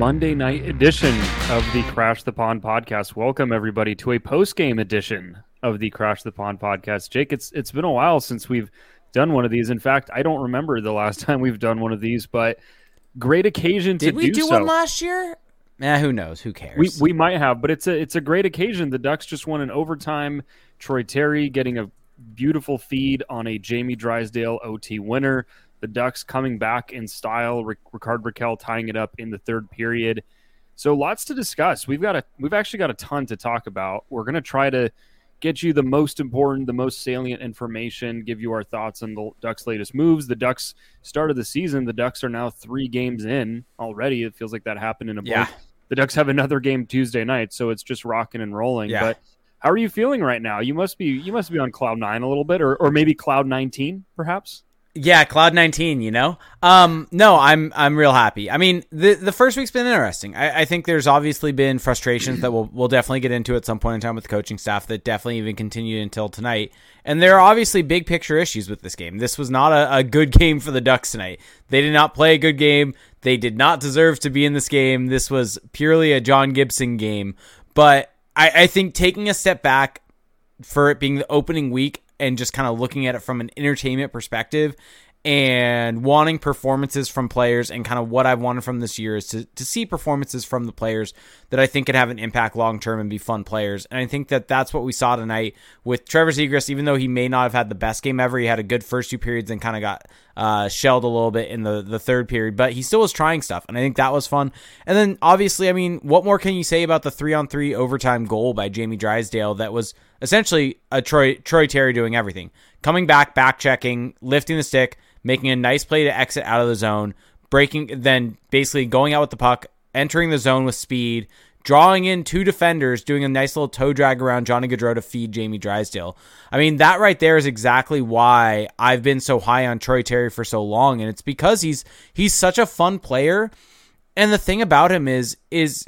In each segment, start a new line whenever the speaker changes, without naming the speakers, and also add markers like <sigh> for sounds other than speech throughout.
Monday night edition of the Crash the Pond podcast. Welcome everybody to a post game edition of the Crash the Pond podcast. Jake, it's it's been a while since we've done one of these. In fact, I don't remember the last <laughs> time we've done one of these, but great occasion do.
Did
to
we do
so.
one last year? Eh, who knows? Who cares?
We we might have, but it's a it's a great occasion. The Ducks just won an overtime. Troy Terry getting a beautiful feed on a Jamie Drysdale OT winner. The Ducks coming back in style. Ric- Rickard Rakell tying it up in the third period. So lots to discuss. We've got a we've actually got a ton to talk about. We're gonna try to get you the most important, the most salient information, give you our thoughts on the Ducks' latest moves. The Ducks start of the season. The Ducks are now three games in already. It feels like that happened in a blink.
Yeah.
The Ducks have another game Tuesday night, so it's just rocking and rolling.
Yeah.
But how are you feeling right now? You must be you must be on cloud nine a little bit, or or maybe cloud nineteen, perhaps.
Yeah, Cloud 19, you know? Um, no, I'm I'm real happy. I mean, the the first week's been interesting. I, I think there's obviously been frustrations that we'll we'll definitely get into at some point in time with the coaching staff that definitely even continued until tonight. And there are obviously big picture issues with this game. This was not a, a good game for the Ducks tonight. They did not play a good game. They did not deserve to be in this game. This was purely a John Gibson game. But I, I think taking a step back for it being the opening week and just kind of looking at it from an entertainment perspective and wanting performances from players and kind of what I've wanted from this year is to, to see performances from the players that I think could have an impact long term and be fun players. And I think that that's what we saw tonight with Trevor Zegras, even though he may not have had the best game ever, he had a good first two periods and kind of got uh, shelled a little bit in the, the third period, but he still was trying stuff. And I think that was fun. And then obviously, I mean, what more can you say about the three on three overtime goal by Jamie Drysdale that was essentially a Troy, Troy Terry doing everything? Coming back, back checking, lifting the stick, making a nice play to exit out of the zone, breaking, then basically going out with the puck, entering the zone with speed, drawing in two defenders, doing a nice little toe drag around Johnny Gaudreau to feed Jamie Drysdale. I mean, that right there is exactly why I've been so high on Troy Terry for so long, and it's because he's he's such a fun player. And the thing about him is is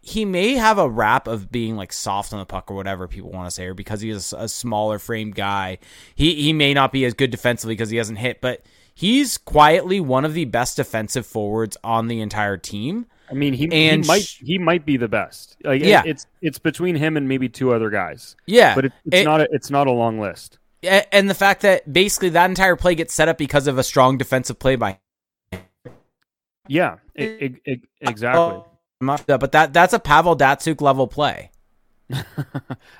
he may have a rap of being like soft on the puck or whatever people want to say, or because he's a smaller framed guy. He he may not be as good defensively because he hasn't hit, but he's quietly one of the best defensive forwards on the entire team.
I mean, he,
And
he might he might be the best. Like, it-
Yeah.
it's it's between him and maybe two other guys.
Yeah,
But it, it's
It-
not a, it's not a long list.
A- and the fact that basically that entire play gets set up because of a strong defensive play by
Yeah, e- e- e- uh,
but that that's a Pavel Datsyuk level play. <laughs>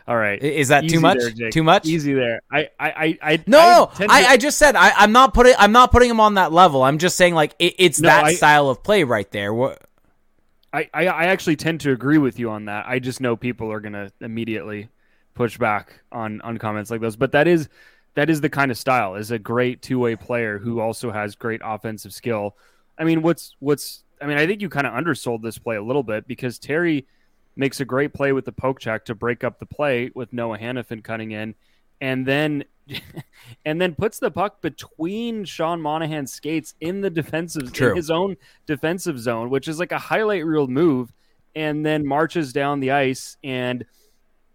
All right,
Is that
Easy
too much?
there,
Too much?
Easy there. I I I,
No,
I
no,
to-
I, I just said I, I'm not putting I'm not putting him on that level. I'm just saying like it, it's
No,
that
I-
style of play right there. What?
I, I, I actually tend to agree with you on that. I just know people are going to immediately push back on, on comments like those. But that is that is the kind of style. Is a great two way player who also has great offensive skill. I mean, what's what's I mean, I think you kind of undersold this play a little bit because Terry makes a great play with the poke check to break up the play with Noah Hanifin cutting in, and then <laughs> and then puts the puck between Sean Monahan's skates in the defensive
True.
in his own defensive zone, which is like a highlight reel move, and then marches down the ice and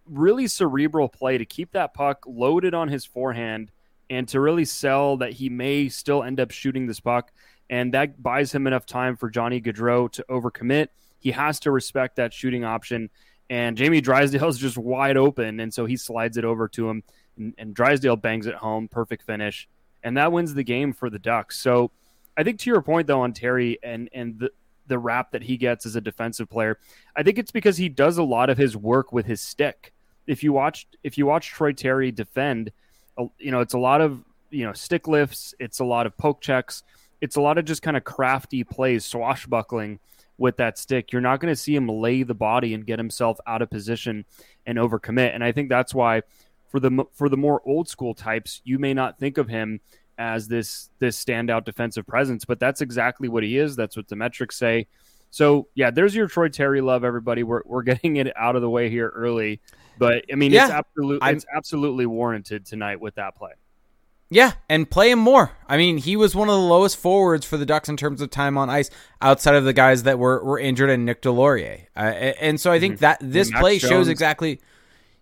really cerebral play to keep that puck loaded on his forehand and to really sell that he may still end up shooting this puck. And that buys him enough time for Johnny Gaudreau to overcommit. He has to respect that shooting option. And Jamie Drysdale is <laughs> just wide open. And so he slides it over to him. And, and Drysdale bangs it home. Perfect finish. And that wins the game for the Ducks. So I think to your point, though, on Terry and, and the, the rap that he gets as a defensive player, I think it's because he does a lot of his work with his stick. If you watch if you watch Troy Terry defend, uh, you know it's a lot of you know stick lifts, it's a lot of poke checks, it's a lot of just kind of crafty plays, swashbuckling with that stick. You're not going to see him lay the body and get himself out of position and overcommit. And I think that's why for the for the more old school types, you may not think of him as this this standout defensive presence, but that's exactly what he is. That's what the metrics say. So yeah, there's your Troy Terry love, everybody. We're we're <laughs> getting it out of the way here early, but I mean, it's
Yeah,
absolutely
I'm-
it's absolutely warranted tonight with that play.
Yeah, and play him more. I mean, he was one of the lowest forwards for the Ducks in terms of time on ice, outside of the guys that were, were injured and Nick Deslauriers. Uh, and so I think that this
Max
play shows exactly.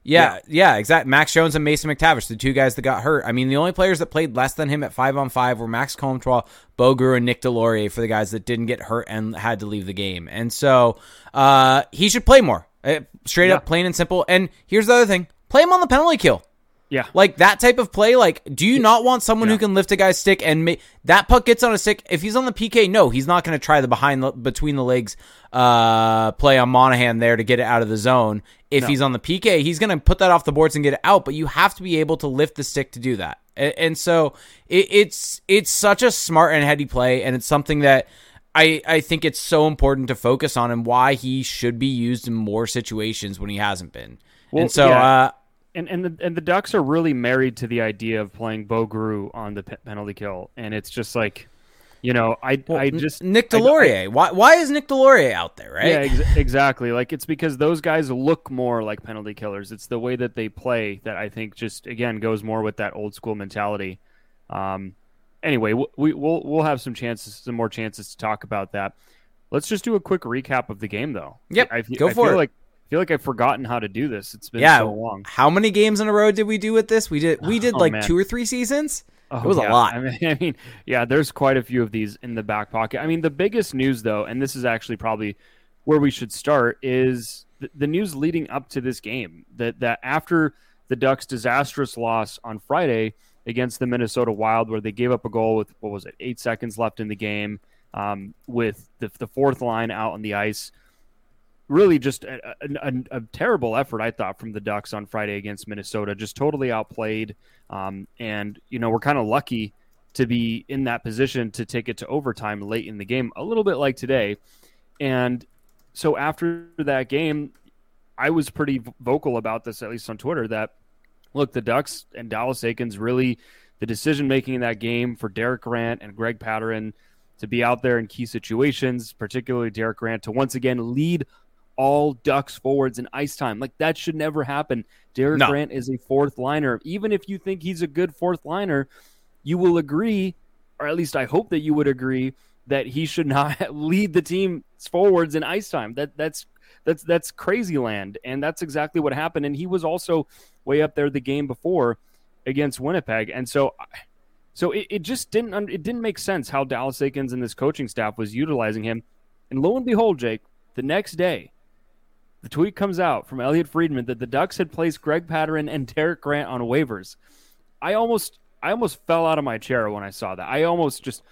Yeah, yeah, yeah exactly. Max Jones and Mason McTavish, the two guys that got hurt. I mean, the only players that played less than him at five on five were Max Comtois, Bo Groulx, and Nick Deslauriers for the guys that didn't get hurt and had to leave the game. And so uh, he should play more. Uh, straight yeah. up, plain and simple. And here's the other thing play him on the penalty kill.
Yeah.
Like that type of play, like, do you not want someone yeah. who can lift a guy's stick and make that puck gets on a stick? If he's on the PK, no, he's not going to try the behind the, between the legs uh, play on Monahan there to get it out of the zone. If no. he's on the PK, he's going to put that off the boards and get it out, but you have to be able to lift the stick to do that. And, and so it, it's it's such a smart and heady play, and it's something that I, I think it's so important to focus on and why he should be used in more situations when he hasn't been. Well, and so yeah. uh,
and and the and the Ducks are really married to the idea of playing Bo on the penalty kill, and it's just like, you know, I well, I just
Nick Deslauriers. I, I, why why is Nick Deslauriers out there, right?
Yeah, ex- exactly. Like it's because those guys look more like penalty killers. It's the way that they play that I think just again goes more with that old school mentality. Um, anyway, we we'll we'll have some chances, some more chances to talk about that. Let's just do a quick recap of the game, though.
Yep,
I,
go
I
for
it.
Like
I feel like I've forgotten how to do this. It's been yeah, so long.
How many games in a row did we do with this? We did we did oh, like man. two or three seasons. Oh, it was
yeah.
a lot.
I mean, <laughs> I mean, yeah, there's quite a few of these in the back pocket. I mean, the biggest news though, and this is actually probably where we should start, is the, the news leading up to this game. That that after the Ducks' disastrous loss on Friday against the Minnesota Wild, where they gave up a goal with what was it, eight seconds left in the game, um, with the, the fourth line out on the ice really just a, a, a, terrible effort, I thought, from the Ducks on Friday against Minnesota. Just totally outplayed. Um, and, you know, we're kind of lucky to be in that position to take it to overtime late in the game, a little bit like today. And so after that game, I was pretty vocal about this, at least on Twitter, that look, the Ducks and Dallas Eakins really the decision making in that game for Derek Grant and Greg Pateryn to be out there in key situations, particularly Derek Grant, to once again lead all Ducks forwards in ice time. Like that should never happen. Derek no. Grant is a fourth liner. Even if you think he's a good fourth liner, you will agree, or at least I hope that you would agree, that he should <laughs> not lead the team forwards in ice time. That that's that's that's crazy land, and that's exactly what happened. And he was also way up there the game before against Winnipeg, and so. So it, it just didn't it didn't make sense how Dallas Eakins and this coaching staff was utilizing him. And lo and behold, Jake, the next day, the tweet comes out from Elliotte Friedman that the Ducks had placed Greg Pateryn and Derek Grant on waivers. I almost I almost fell out of my chair when I saw that. I almost just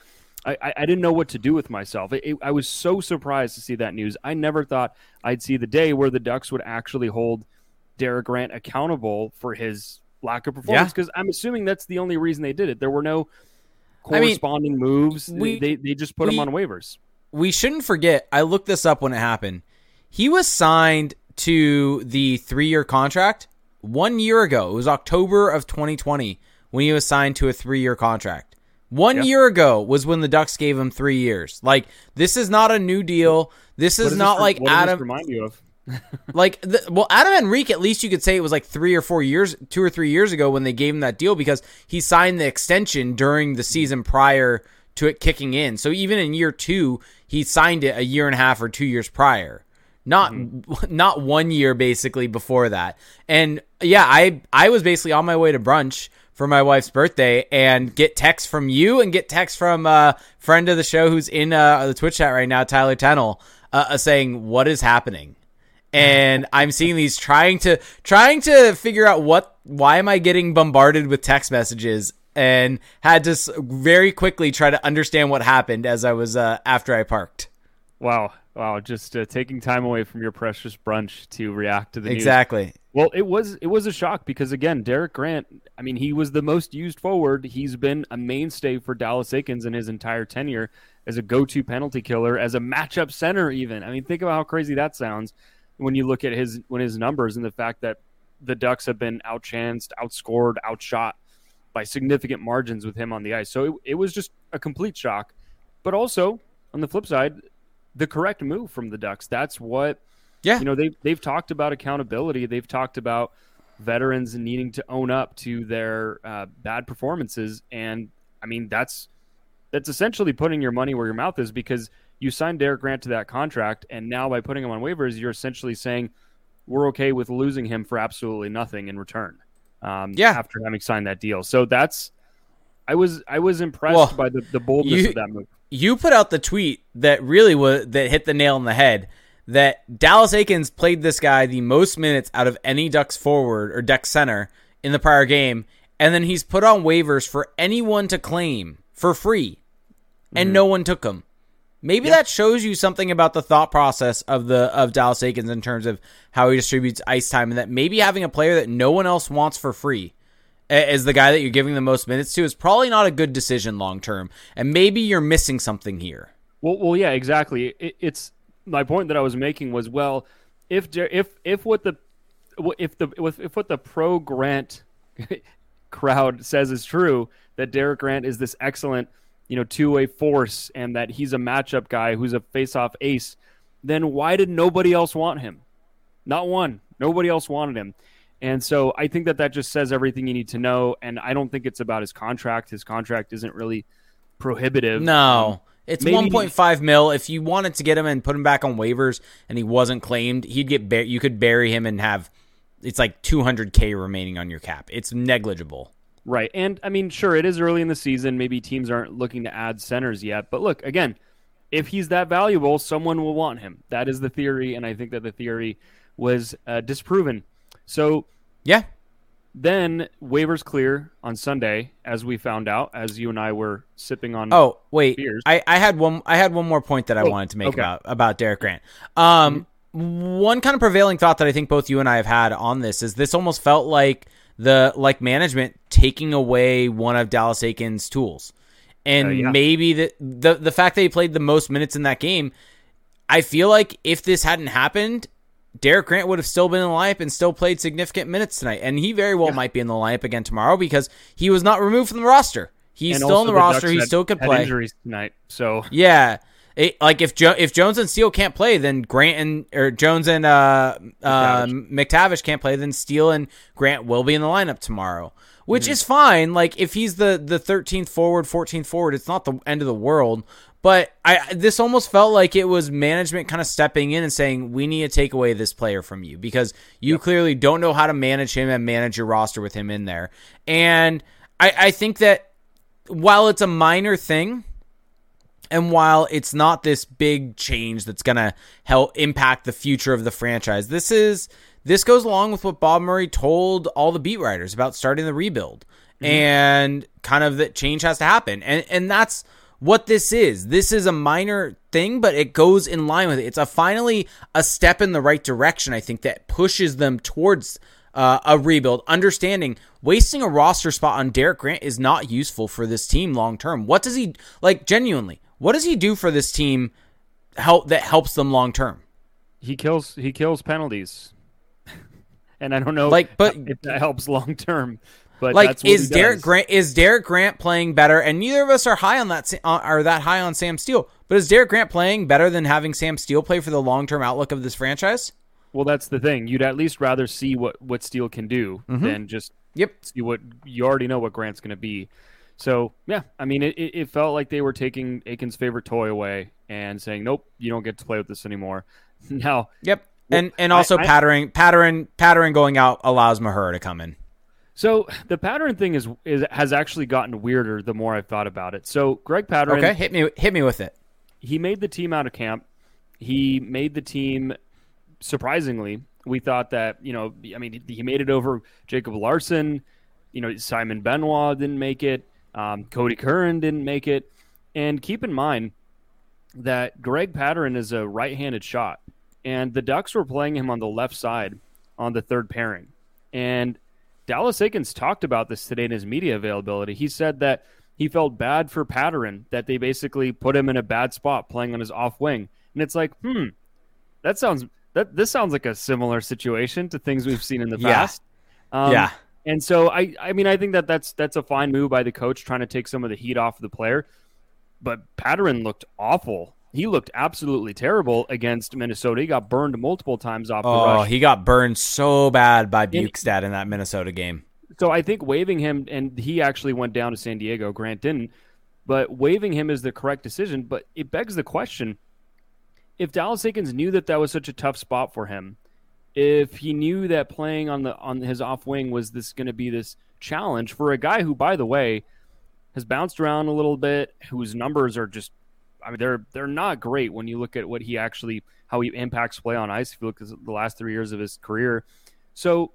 I, I didn't know what to do with myself. It, it, I was so surprised to see that news. I never thought I'd see the day where the Ducks would actually hold Derek Grant accountable for his lack of performance because yeah. I'm assuming that's the only reason they did it. There were no corresponding I mean, moves. We, they, they just put we, him on waivers.
We shouldn't forget. I looked this up when it happened. He was signed to the three year contract one year ago. It was October of 2020 when he was signed to a three year contract. One yep. year ago was when the Ducks gave him three years. Like this is not a new deal. This is not
this,
like Adam.
remind you of? <laughs>
like the, well, Adam Henrique. At least you could say it was like three or four years, two or three years ago when they gave him that deal because he signed the extension during the season prior to it kicking in. So even in year two, he signed it a year and a half or two years prior not mm-hmm. <laughs> not one year basically before that. And yeah, I I was basically on my way to brunch for my wife's birthday and get text from you and get text from a friend of the show who's in uh, the Twitch chat right now, Tyler Tennell, uh, uh saying what is happening. <laughs> And I'm seeing these trying to trying to figure out what why am I getting bombarded with text messages and had to very quickly try to understand what happened as I was uh, after I parked.
Wow, wow! Just uh, taking time away from your precious brunch to react to the
exactly.
News. Well, it was it was a shock because again, Derek Grant. I mean, he was the most used forward. He's been a mainstay for Dallas Eakins in his entire tenure as a go-to penalty killer, as a matchup center. Even I mean, think about how crazy that sounds when you look at his when his numbers and the fact that the Ducks have been outchanced, outscored, outshot by significant margins with him on the ice. So it, it was just a complete shock. But also on the flip side, the correct move from the Ducks. That's what yeah. You know, they've they've talked about accountability. They've talked about veterans needing to own up to their uh, bad performances, and I mean that's that's essentially putting your money where your mouth is because you signed Derek Grant to that contract, and now by putting him on waivers, you're essentially saying, we're okay with losing him for absolutely nothing in return. Um,
Yeah.
after having signed that deal, so that's I was I was impressed
Well,
by the, the boldness
you-
of that move.
you put out the tweet that really was that hit the nail on the head that Dallas Eakins played this guy the most minutes out of any Ducks forward or Ducks center in the prior game, and then he's put on waivers for anyone to claim for free, and mm-hmm. no one took him. Maybe that shows you something about the thought process of the of Dallas Eakins in terms of how he distributes ice time, and that maybe having a player that no one else wants for free as the guy that you're giving the most minutes to is probably not a good decision long term, and maybe you're missing something here.
Well, well, yeah, exactly. It, it's my point that I was making was well, if if if what the if the if, what the pro Grant <laughs> crowd says is true, that Derek Grant is this excellent, you know, two way force, and that he's a matchup guy who's a face off ace, then why did nobody else want him? Not one. Nobody else wanted him. And so I think that that just says everything you need to know. And I don't think it's about his contract. His contract isn't really prohibitive.
No. It's
Maybe-
1.5 mil. If you wanted to get him and put him back on waivers and he wasn't claimed, he'd get bur- you could bury him and have it's like 200k remaining on your cap. It's negligible.
Right. And I mean, sure, it is early in the season. Maybe teams aren't looking to add centers yet. But look, again, if he's that valuable, someone will want him. That is the theory. And I think that the theory was uh, disproven. So
Yeah.
then waivers clear on Sunday, as we found out, as you and I were sipping on.
Oh wait,
Beers.
I, I had one. I had one more point that I
Oh,
wanted to make
okay.
about about Derek Grant. Um, one kind of prevailing thought that I think both you and I have had on this is this almost felt like the like management taking away one of Dallas Eakins' tools, and
Uh, yeah.
maybe the, the the fact that he played the most minutes in that game. I feel like if this hadn't happened, Derek Grant would have still been in the lineup and still played significant minutes tonight, and he very well might be in the lineup again tomorrow because he was not removed from the roster. He's
and
still
in
on the, roster.
Ducks
He
had-
still could play.
injuries tonight. So
Yeah. It, like if jo- if Jones and Steel can't play, then Grant and or Jones and uh, uh, McTavish can't play, then Steel and Grant will be in the lineup tomorrow, which is fine. Like if he's the the thirteenth forward, fourteenth forward, it's not the end of the world. But I this almost felt like it was management kind of stepping in and saying we need to take away this player from you because you clearly don't know how to manage him and manage your roster with him in there. And I, I think that while it's a minor thing, and while it's not this big change that's going to help impact the future of the franchise, this is this goes along with what Bob Murray told all the beat writers about starting the rebuild mm-hmm. and kind of that change has to happen. And and that's what this is. This is a minor thing, but it goes in line with it. It's a finally a step in the right direction, I think, that pushes them towards uh, a rebuild. Understanding wasting a roster spot on Derek Grant is not useful for this team long term. What does he like genuinely? What does he do for this team help that helps them long term?
he kills he kills penalties. <laughs> and I don't know
Like, but-
if that helps long term. But
Like, is Derek
does.
Grant is Derek Grant playing better? And neither of us are high on that uh, are that high on Sam Steel. But is Derek Grant playing better than having Sam Steel play for the long term outlook of this franchise?
Well, that's the thing. You'd at least rather see what what Steel can do
Mm-hmm.
than just
Yep.
see what you already know what Grant's going to be. So yeah, I mean, it, it felt like they were taking Eakins' favorite toy away and saying, "Nope, you don't get to play with this anymore." <laughs> Now,
Yep. And and also
I-
Pateryn Pateryn Pateryn going out allows Mahura to come in.
So the Pateryn thing is is has actually gotten weirder the more I've thought about it. So Greg Pateryn,
Okay, hit me hit me with it.
he made the team out of camp. He made the team surprisingly. We thought that, you know, I mean, he made it over Jacob Larsson. You know, Simon Benoit didn't make it. Um, Cody Curran didn't make it. And keep in mind that Greg Pateryn is a right handed shot. And the Ducks were playing him on the left side on the third pairing. And Dallas Eakins talked about this today in his media availability. He said that he felt bad for Pateryn, that they basically put him in a bad spot playing on his off wing. And it's like, hmm, that sounds that this sounds like a similar situation to things we've seen in the
Yeah.
past. Um,
Yeah.
And so I I mean I think that that's that's a fine move by the coach trying to take some of the heat off of the player. But Pateryn looked awful. He looked absolutely terrible against Minnesota. He got burned multiple times off the
oh,
rush.
Oh, he got burned so bad by Bjugstad in that Minnesota game.
So I think waiving him, and he actually went down to San Diego. Grant didn't, but waiving him is the correct decision. But it begs the question: if Dallas Eakins knew that that was such a tough spot for him, if he knew that playing on the on his off wing was this going to be this challenge for a guy who, by the way, has bounced around a little bit, whose numbers are just, I mean, they're they're not great when you look at what he actually how he impacts play on ice. If you look at the last three years of his career, so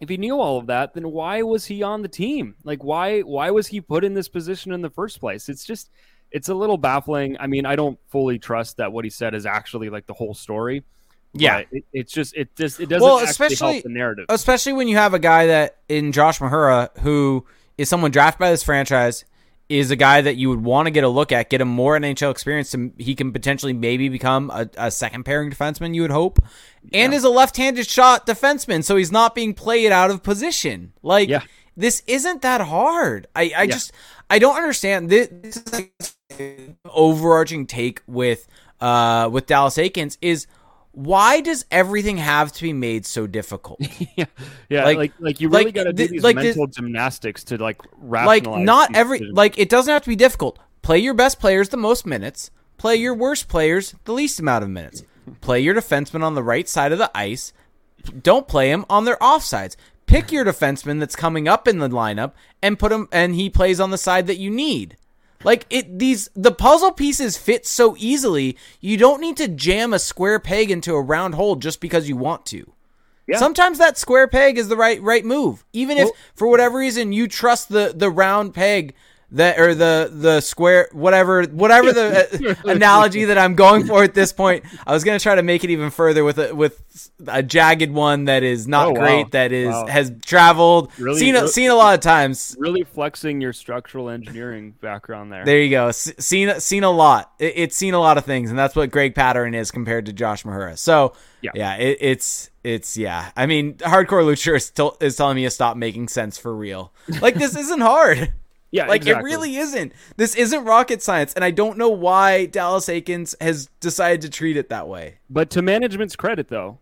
if he knew all of that, then why was he on the team? Like why why was he put in this position in the first place? It's just it's a little baffling. I mean, I don't fully trust that what he said is actually like the whole story.
Yeah,
it, it's just it just it doesn't
well,
especially the narrative,
especially when you have a guy that in Josh Mahura who is someone drafted by this franchise is a guy that you would want to get a look at, get him more NHL experience, so he can potentially maybe become a, a second pairing defenseman. You would hope, and yeah. is a left-handed shot defenseman, so he's not being played out of position. Like yeah. this isn't that hard. I, I yeah. just I don't understand this, this is like overarching take with uh with Dallas Eakins is why does everything have to be made so difficult? <laughs>
yeah, yeah, like, like, like you really like, got to do these like mental this, gymnastics to like rationalize.
Like not every decisions. like it doesn't have to be difficult. Play your best players the most minutes. Play your worst players the least amount of minutes. Play your defenseman on the right side of the ice. Don't play him on their offsides. Pick your defenseman that's coming up in the lineup and put him and he plays on the side that you need. Like it these the puzzle pieces fit so easily, you don't need to jam a square peg into a round hole just because you want to. Yeah. Sometimes that square peg is the right right move. Even if well, for whatever reason you trust the the round peg that or the the square whatever whatever the uh, <laughs> analogy that I'm going for at this point. I was gonna try to make it even further with a with a jagged one that is not oh, great, wow. that is wow. has traveled, really, seen really, seen a lot of times.
Really flexing your structural engineering background there.
There you go. S- seen seen a lot. It, it's seen a lot of things, and that's what Greg Pateryn is compared to Josh Mahura. So yeah, yeah, it, it's it's yeah. I mean, hardcore lucha is, still, is telling me to stop making sense for real. Like this <laughs> isn't hard.
Yeah,
like
exactly.
it really isn't. This isn't rocket science, and I don't know why Dallas Eakins has decided to treat it that way.
But to management's credit, though,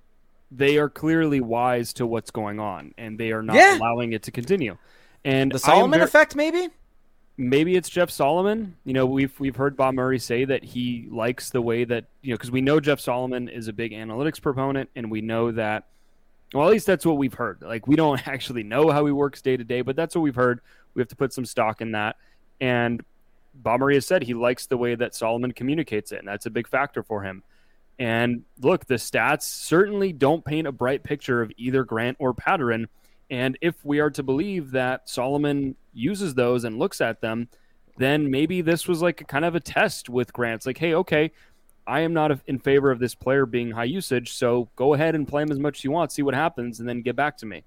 they are clearly wise to what's going on, and they are not
yeah.
allowing it to continue. And
the Solomon very, effect, maybe.
Maybe it's Jeff Solomon. You know, we've we've heard Bob Murray say that he likes the way that you know because we know Jeff Solomon is a big analytics proponent, and we know that. Well, at least that's what we've heard. Like we don't <laughs> actually know how he works day to day, but that's what we've heard we have to put some stock in that. And Bob has said he likes the way that Solomon communicates it, and that's a big factor for him. And look, the stats certainly don't paint a bright picture of either Grant or Pateryn. And if we are to believe that Solomon uses those and looks at them, then maybe this was like a kind of a test with Grant. It's like, hey, okay, I am not in favor of this player being high usage, so go ahead and play him as much as you want, see what happens, and then get back to me.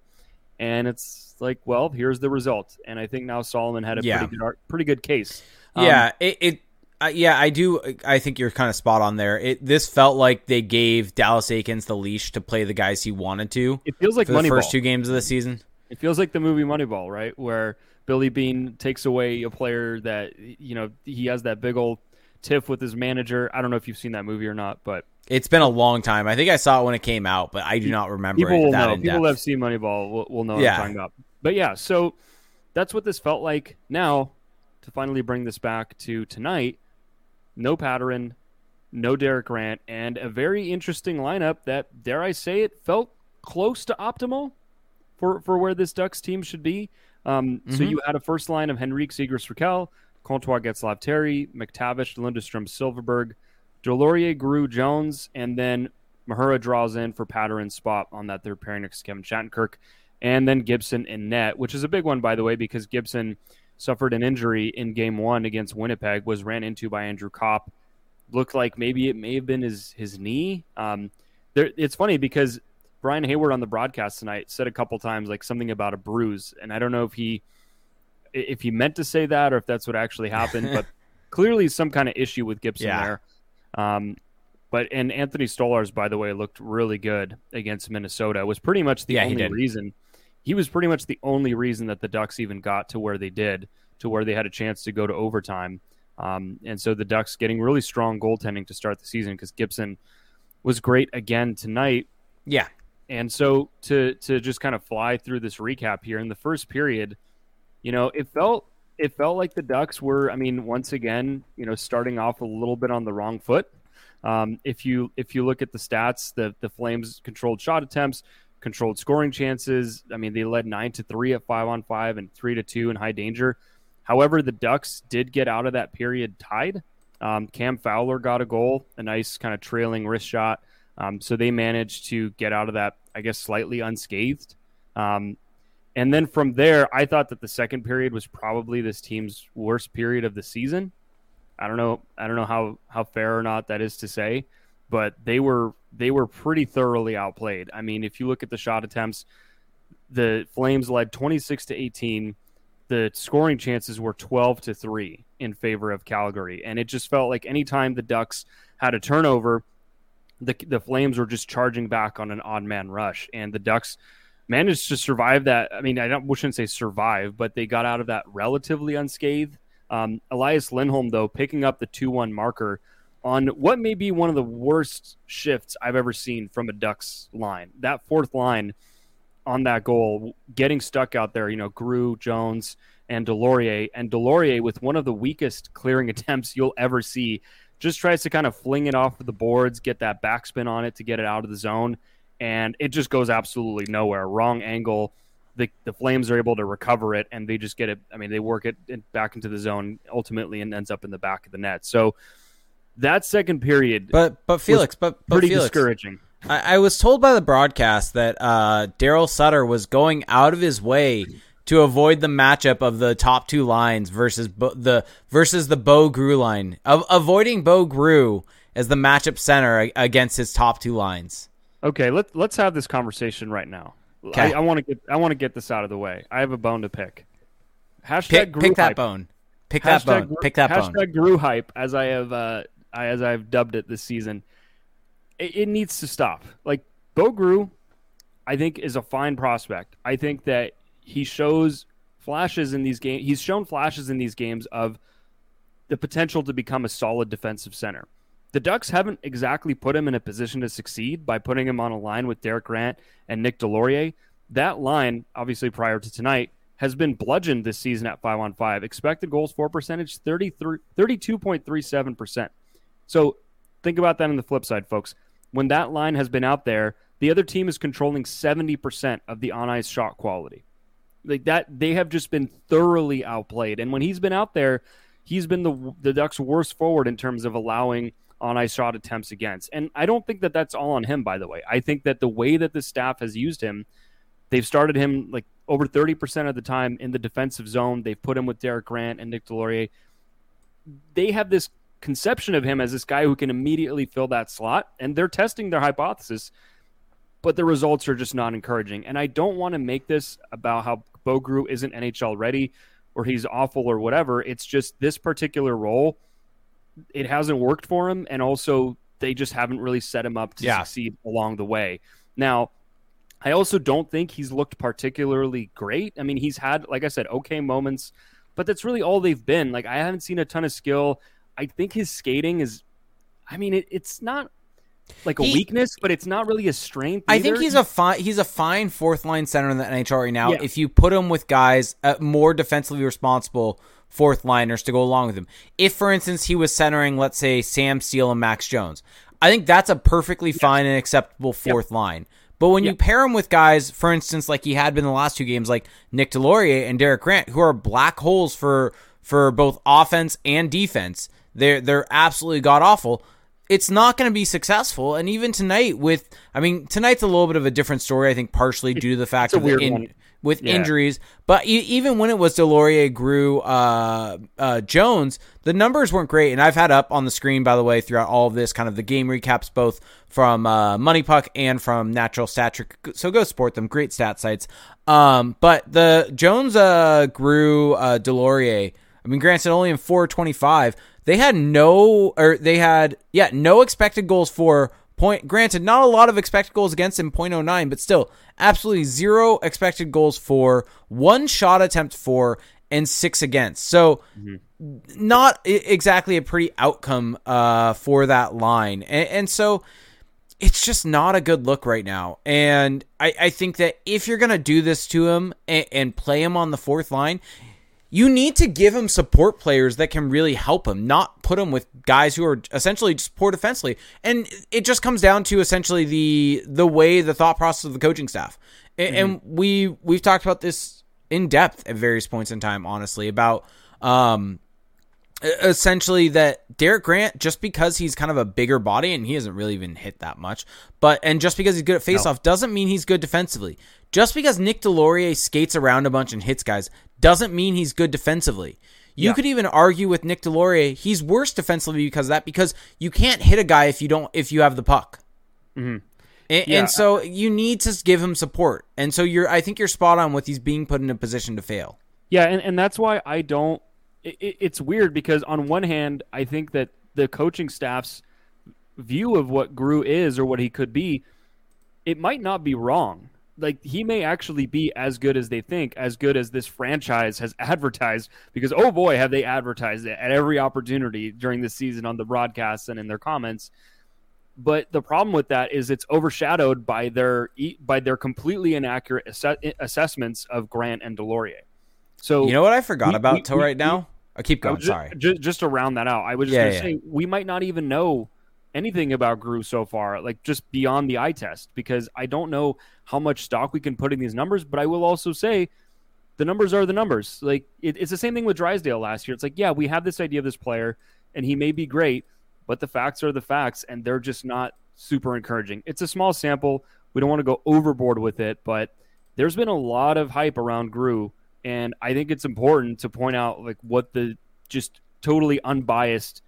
And it's like, well, here's the result. And I think now Solomon had a yeah. pretty good pretty good case.
Um, yeah, it, it uh, yeah, I do. I think you're kind of spot on there. It this felt like they gave Dallas Eakins the leash to play the guys he wanted to.
It feels like
the
Moneyball.
first two games of the season.
It feels like the movie Moneyball, right? Where Billy Beane takes away a player that you know he has that big old tiff with his manager. I don't know if you've seen that movie or not, but
it's been a long time. I think I saw it when it came out, but I do not remember
People
will
know. People that have seen Moneyball will, will know yeah. what I'm talking about. But yeah, so that's what this felt like. Now, to finally bring this back to tonight, no Pateryn, no Derek Grant, and a very interesting lineup that, dare I say it, felt close to optimal for, for where this Ducks team should be. Um, mm-hmm. So you had a first line of Henrique Zegras Rakell, Comtois Getzlaf Terry, McTavish, Lundestrom Silfverberg, Deslauriers, Groulx, Jones, and then Mahura draws in for Pateryn's spot on that third pairing next to Kevin Shattenkirk, and then Gibson and net, which is a big one, by the way, because Gibson suffered an injury in game one against Winnipeg, was ran into by Andrew Copp. Looked like maybe it may have been his, his knee. Um, there, it's funny because Brian Hayward on the broadcast tonight said a couple times like something about a bruise, and I don't know if he if he meant to say that or if that's what actually happened, but <laughs> clearly some kind of issue with Gibson yeah. there. Um, but and Anthony Stolarz, by the way, looked really good against Minnesota. It was pretty much the yeah, only reason. He was pretty much the only reason that the Ducks even got to where they did, to where they had a chance to go to overtime. Um, and so the Ducks getting really strong goaltending to start the season because Gibson was great again tonight.
Yeah.
And so to to just kind of fly through this recap here in the first period, you know, it felt it felt like the Ducks were, I mean, once again, you know, starting off a little bit on the wrong foot. Um, if you if you look at the stats, the the Flames controlled shot attempts, controlled scoring chances. I mean, they led nine to three at five on five and three to two in high danger. However, the Ducks did get out of that period tied. Um, Cam Fowler got a goal, a nice kind of trailing wrist shot. Um, so they managed to get out of that, I guess, slightly unscathed. Um, and then from there, I thought that the second period was probably this team's worst period of the season. I don't know. I don't know how how fair or not that is to say, but they were they were pretty thoroughly outplayed. I mean, if you look at the shot attempts, the Flames led 26 to 18. The scoring chances were 12 to 3 in favor of Calgary, and it just felt like anytime the Ducks had a turnover, the the Flames were just charging back on an odd man rush, and the Ducks managed to survive that. I mean, I don't we shouldn't say survive, but they got out of that relatively unscathed. Um, Elias Lindholm, though, picking up the 2 1 marker on what may be one of the worst shifts I've ever seen from a Ducks line. That fourth line on that goal, getting stuck out there, you know, Groulx, Jones, and Deslauriers. And Deslauriers, with one of the weakest clearing <laughs> attempts you'll ever see, just tries to kind of fling it off of the boards, get that backspin on it to get it out of the zone. And it just goes absolutely nowhere. Wrong angle the, the Flames are able to recover it and they just get it. I mean, they work it, back into the zone ultimately and ends up in the back of the net. So that second period,
but but Felix, but, but
pretty
Felix,
discouraging.
I, I, was told by the broadcast that uh, Daryl Sutter was going out of his way to avoid the matchup of the top two lines versus Bo, the versus the Bo Groulx line, of avoiding Bo Groulx as the matchup center against his top two lines.
Okay, let let's have this conversation right now. I, I want to get I want to get this out of the way. I have a bone to pick.
Hashtag pick, pick that bone. Pick hashtag that bone. Pick that
hashtag
bone.
Groulx hype, as I have uh, as I've dubbed it this season. It, it needs to stop. Like Bo Groulx, I think is a fine prospect. I think that he shows flashes in these games. He's shown flashes in these games of the potential to become a solid defensive center. The Ducks haven't exactly put him in a position to succeed by putting him on a line with Derek Grant and Nick Deslauriers. That line, obviously prior to tonight, has been bludgeoned this season at 5 on 5. Expected goals for percentage 32.37%. So think about that on the flip side, folks. When that line has been out there, the other team is controlling 70% of the on ice shot quality. Like that, they have just been thoroughly outplayed. And when he's been out there, he's been the the Ducks' worst forward in terms of allowing on ice shot attempts against. And I don't think that that's all on him, by the way. I think that the way that the staff has used him, they've started him like over 30% of the time in the defensive zone. They've put him with Derek Grant and Nick Deslauriers. They have this conception of him as this guy who can immediately fill that slot, and they're testing their hypothesis, but the results are just not encouraging. And I don't want to make this about how Bo Groulx isn't NHL ready or he's awful or whatever. It's just this particular role – it hasn't worked for him, and also they just haven't really set him up to yeah. succeed along the way. Now, I also don't think he's looked particularly great. I mean, he's had, like I said, okay moments, but that's really all they've been. Like, I haven't seen a ton of skill. I think his skating is, I mean, it, it's not like a he, weakness, but it's not really a strength.
Either. I think he's a fine he's a fine fourth line center in the NHL right now. Yeah. If you put him with guys uh, more defensively responsible fourth liners to go along with him. If, for instance, he was centering, let's say, Sam Steel and Max Jones, I think that's a perfectly fine and acceptable fourth yep. line. But when yep. you pair him with guys, for instance, like he had been the last two games, like Nick Deslauriers and Derek Grant, who are black holes for for both offense and defense, they're they're absolutely god awful. It's not going to be successful. And even tonight, with I mean, tonight's a little bit of a different story. I think partially due to the fact the
in,
with yeah. injuries. But e- even when it was Deslauriers, Groulx, uh, uh, Jones, the numbers weren't great. And I've had up on the screen, by the way, throughout all of this, kind of the game recaps, both from uh, MoneyPuck and from Natural Stat Trick. So go support them. Great stat sites. Um, but the Jones, uh, Groulx, uh, Deslauriers. I mean, granted, only in 425. They had no, or they had, yeah, no expected goals for Point granted, not a lot of expected goals against him, 0.09, but still, absolutely zero expected goals for, one shot attempt for, and six against. So, mm-hmm. not exactly a pretty outcome uh, for that line. And, and, so, it's just not a good look right now. And I, I think that if you're going to do this to him and, and play him on the fourth line, you need to give him support players that can really help him, not put him with guys who are essentially just poor defensively. And it just comes down to essentially the the way the thought process of the coaching staff. And, mm-hmm. and we we've talked about this in depth at various points in time, honestly, about um essentially that Derek Grant, just because he's kind of a bigger body and he hasn't really even hit that much, but and just because he's good at faceoff no. doesn't mean he's good defensively. Just because Nick Deslauriers skates around a bunch and hits guys doesn't mean he's good defensively. You yeah. could even argue with Nick Deslauriers, he's worse defensively because of that, because you can't hit a guy if you don't if you have the puck.
Mm-hmm.
And, yeah. and, so you need to give him support. And so you're I think you're spot on with he's being put in a position to fail.
Yeah, and, and that's why I don't it, it's weird because on one hand, I think that the coaching staff's view of what Groulx is or what he could be, it might not be wrong. Like he may actually be as good as they think, as good as this franchise has <laughs> advertised. Because oh boy, have they advertised it at every opportunity during the season on the broadcasts and in their comments. But the problem with that is it's overshadowed by their by their completely inaccurate ass- assessments of Grant and Deslauriers. So
you know what I forgot we, about till right now oh, I keep going.
Just,
sorry.
Just, just to round that out, I was just yeah, yeah. say we might not even know anything about Groulx so far, like just beyond the eye test, because I don't know how much stock we can put in these numbers. But I will also say the numbers are the numbers. Like it, it's the same thing with Drysdale last year. It's like, yeah, we have this idea of this player, and he may be great, but the facts are the facts, and they're just not super encouraging. It's a small sample. We don't want to go overboard with it, but there's been a lot of hype around Groulx and I think it's important to point out like what the just totally unbiased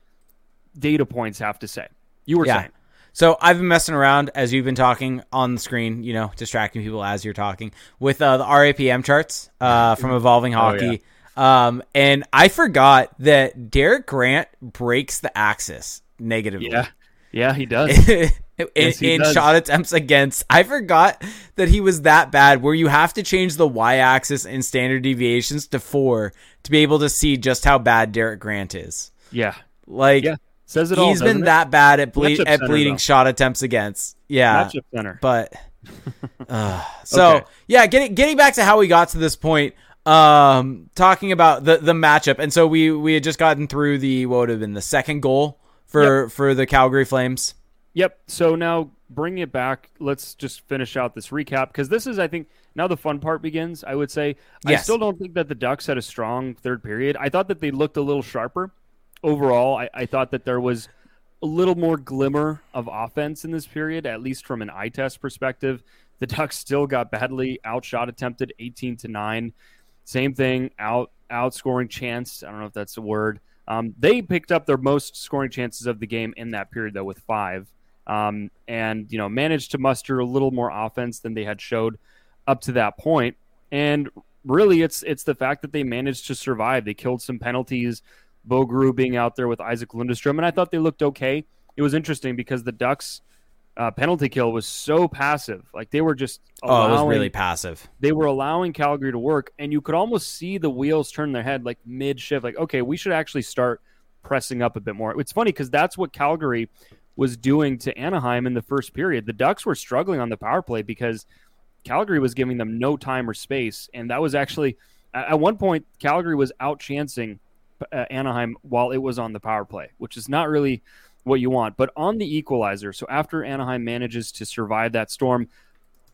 data points have to say. You were yeah. saying.
So I've been messing around as you've been talking on the screen, you know, distracting people as you're talking with uh, the RAPM charts uh, <laughs> from Evolving Hockey. Oh, yeah. um, and I forgot that Derek Grant breaks the axis negatively.
Yeah, yeah, he does.
in, <laughs> yes, in shot attempts against. I forgot that he was that bad where you have to change the y axis and standard deviations to four to be able to see just how bad Derek Grant is.
Yeah.
Like, yeah.
Says it
he's
all,
been that bad at, ble- at bleeding though. shot attempts against. Yeah.
Matchup center.
But, <laughs> uh, so, okay. yeah, getting, getting back to how we got to this point um talking about the the matchup and so we we had just gotten through the what would have been the second goal for yep. for the Calgary Flames
Yep. So now bring it back. Let's just finish out this recap because this is, I think, now the fun part begins. I would say. Yes. I still don't think that the Ducks had a strong third period. I thought that they looked a little sharper overall. I, I thought that there was a little more glimmer of offense in this period, at least from an eye test perspective. The Ducks still got badly outshot attempted, eighteen to nine. Same thing, out outscoring chance. I don't know if that's a word. Um, they picked up their most scoring chances of the game in that period, though, with five um, and you know managed to muster a little more offense than they had showed up to that point. And really, it's it's the fact that they managed to survive. They killed some penalties. Bo Groulx being out there with Isac Lundestrom, and I thought they looked okay. It was interesting because the Ducks uh, penalty kill was so passive. Like they were just allowing,
oh, it was really passive.
They were allowing Calgary to work, and you could almost see the wheels turn their head like mid shift. Like, okay, we should actually start pressing up a bit more. It's funny because that's what Calgary was doing to Anaheim in the first period. The Ducks were struggling on the power play because Calgary was giving them no time or space, and that was actually at one point Calgary was outchancing uh, Anaheim while it was on the power play, which is not really what you want. But on the equalizer, so after Anaheim manages to survive that storm,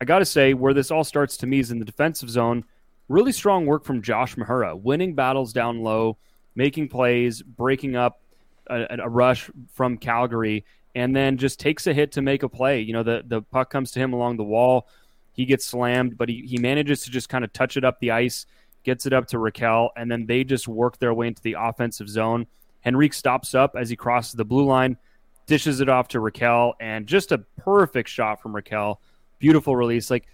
I got to say where this all starts to me is in the defensive zone. Really strong work from Josh Mahura, winning battles down low, making plays, breaking up a, a rush from Calgary, and then just takes a hit to make a play. You know, the, the puck comes to him along the wall. He gets slammed, but he, he manages to just kind of touch it up the ice, gets it up to Rakell, and then they just work their way into the offensive zone. Henrique stops up as he crosses the blue line, dishes it off to Rakell, and just a perfect shot from Rakell. Beautiful release. Like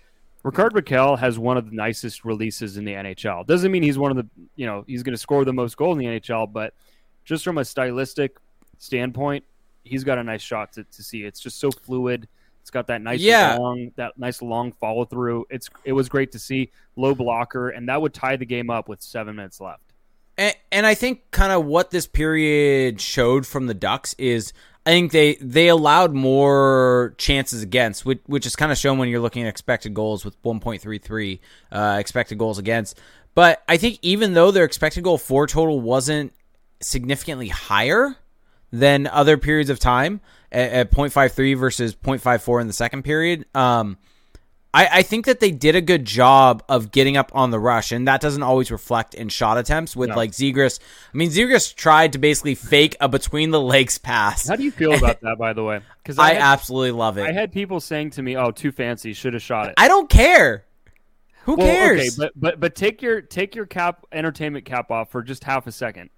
Rickard Rakell has one of the nicest releases in the NHL. Doesn't mean he's one of the, you know, he's going to score the most goal in the NHL, but just from a stylistic standpoint, he's got a nice shot to, to see. It's just so fluid. It's got that nice yeah. long that nice long follow through. It's it was great to see low blocker, and that would tie the game up with seven minutes left.
And, and I think kind of what this period showed from the Ducks is I think they they allowed more chances against, which which is kind of shown when you're looking at expected goals with 1.33 uh, expected goals against. But I think even though their expected goal for total wasn't significantly higher than other periods of time at, at 0.53 versus 0.54 in the second period, um, I, I think that they did a good job of getting up on the rush, and that doesn't always reflect in shot attempts with
No.
like Zegras. I mean, Zegras tried to basically fake a between the legs pass.
How do you feel about <laughs> that, by the way? Because
I
I, had,
absolutely love it.
I had people saying to me, "Oh, too fancy, should have shot it."
I don't care. Who
Well,
cares?
Okay, but but but take your take your cap entertainment cap off for just half a second.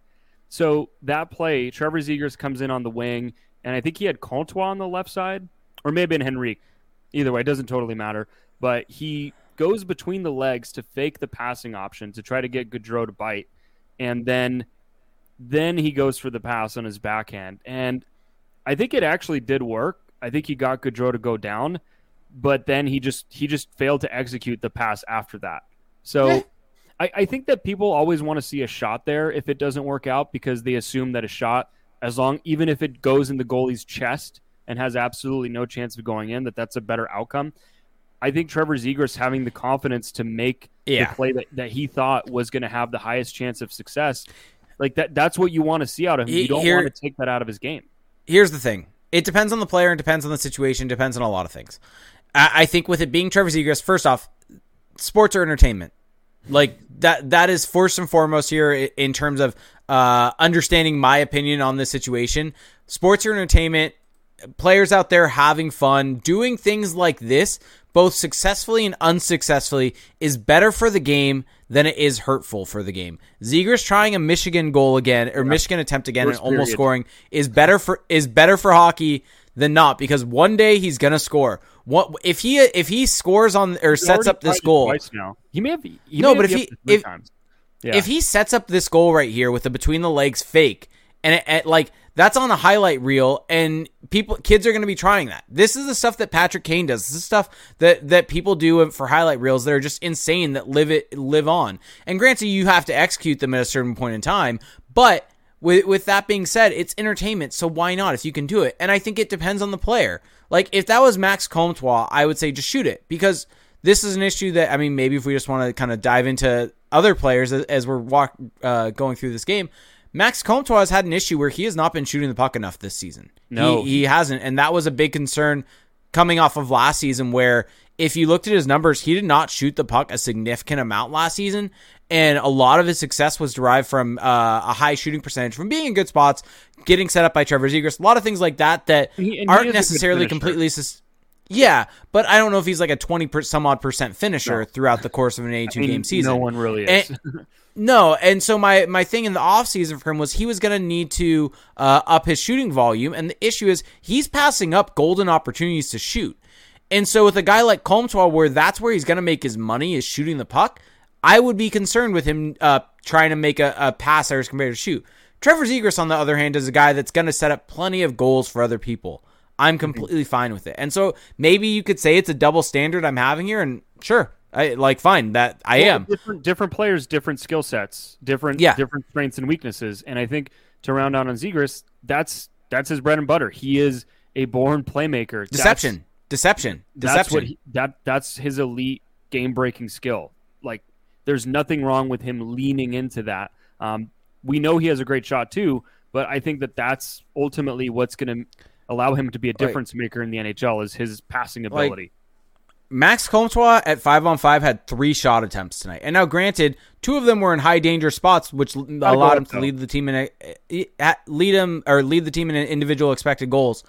So that play, Trevor Zegras comes in on the wing, and I think he had Comtois on the left side, or maybe in Henrique. Either way, it doesn't totally matter. But he goes between the legs to fake the passing option to try to get Gaudreau to bite, and then then he goes for the pass on his backhand, and I think it actually did work. I think he got Gaudreau to go down, but then he just he just failed to execute the pass after that. So I, I think that people always want to see a shot there if it doesn't work out because they assume that a shot, as long even if it goes in the goalie's chest and has absolutely no chance of going in, that that's a better outcome. I think Trevor Zegras having the confidence to make
Yeah.
the play that, that he thought was going to have the highest chance of success, like that that's what you want to see out of him. You don't
here-
want to take that out of his game.
Here's the thing. It depends on the player and depends on the situation, depends on a lot of things. I, I think with it being Trevor Zegras, first off, sports are entertainment. Like that that is first and foremost here in terms of uh, understanding my opinion on this situation. Sports or entertainment. Players out there having fun, doing things like this, both successfully and unsuccessfully, is better for the game than it is hurtful for the game. Zegras trying a Michigan goal again or Michigan attempt again
Worst
and almost
period.
scoring is better for is better for hockey than not because one day he's gonna score. What if he if he scores on or
He
sets up this goal?
now. He may have. He
No,
may
but if he- if-
times. Yeah.
If he sets up this goal right here with the between the legs fake, and it, it- like that's on the highlight reel, and people kids are going to be trying that. This is the stuff that Patrick Kane does. This is stuff that that people do for highlight reels that are just insane that live it live on. And granted, you have to execute them at a certain point in time, but. With, with that being said, it's entertainment, so why not if you can do it? And I think it depends on the player. Like if that was Max Comtois, I would say just shoot it because this is an issue that I mean maybe if we just want to kind of dive into other players as, as we're walk uh, going through this game, Max Comtois has had an issue where he has not been shooting the puck enough this season.
No.
he, he hasn't, and that was a big concern coming off of last season where if you looked at his numbers, he did not shoot the puck a significant amount last season. And a lot of his success was derived from uh, a high shooting percentage, from being in good spots, getting set up by Trevor Zegras, a lot of things like that that
he- and he is a
aren't necessarily completely. Sus- yeah, but I don't know if he's like a twenty per- some odd percent finisher
No.
throughout the course of an eighty-two
I mean,
game season.
No one really is.
And- <laughs> No, and so my my thing in the offseason for him was he was going to need to uh, up his shooting volume, and the issue is he's passing up golden opportunities to shoot. And so with a guy like Comtois, where that's where he's going to make his money is shooting the puck, I would be concerned with him uh, trying to make a, a pass is compared to shoot. Trevor Zegras, on the other hand, is a guy that's going to set up plenty of goals for other people. I'm completely fine with it. And so maybe you could say it's a double standard I'm having here, and sure, I like fine that I
Well,
am.
different different players, different skill sets, different
Yeah.
different strengths and weaknesses. And I think to round out on Zegras, that's that's his bread and butter. He is a born playmaker. That's-
Deception, deception,
That's,
deception.
what he, that that's his elite game breaking skill. Like there's nothing wrong with him leaning into that. Um, we know he has a great shot too, but I think that that's ultimately what's going to allow him to be a difference maker in the NHL is his passing
Like,
ability.
Max Comtois at five on five had three shot attempts tonight, and now granted, two of them were in high danger spots, which allowed him to
though.
lead the team in a, eh, lead him or lead the team in individual expected goals.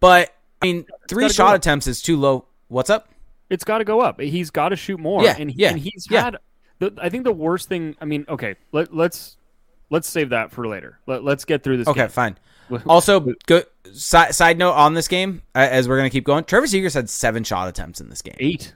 But I mean, three shot attempts is too low. What's up?
it's got to go up. He's got to shoot more.
Yeah,
and, he,
yeah,
and he's
yeah.
had. The, I think the worst thing. I mean, okay, let, let's let's save that for later. Let, let's get through this.
Okay,
game.
fine. Also, good side, side note on this game, uh, as we're gonna keep going. Trevor Zegras had seven shot attempts in this game.
eight,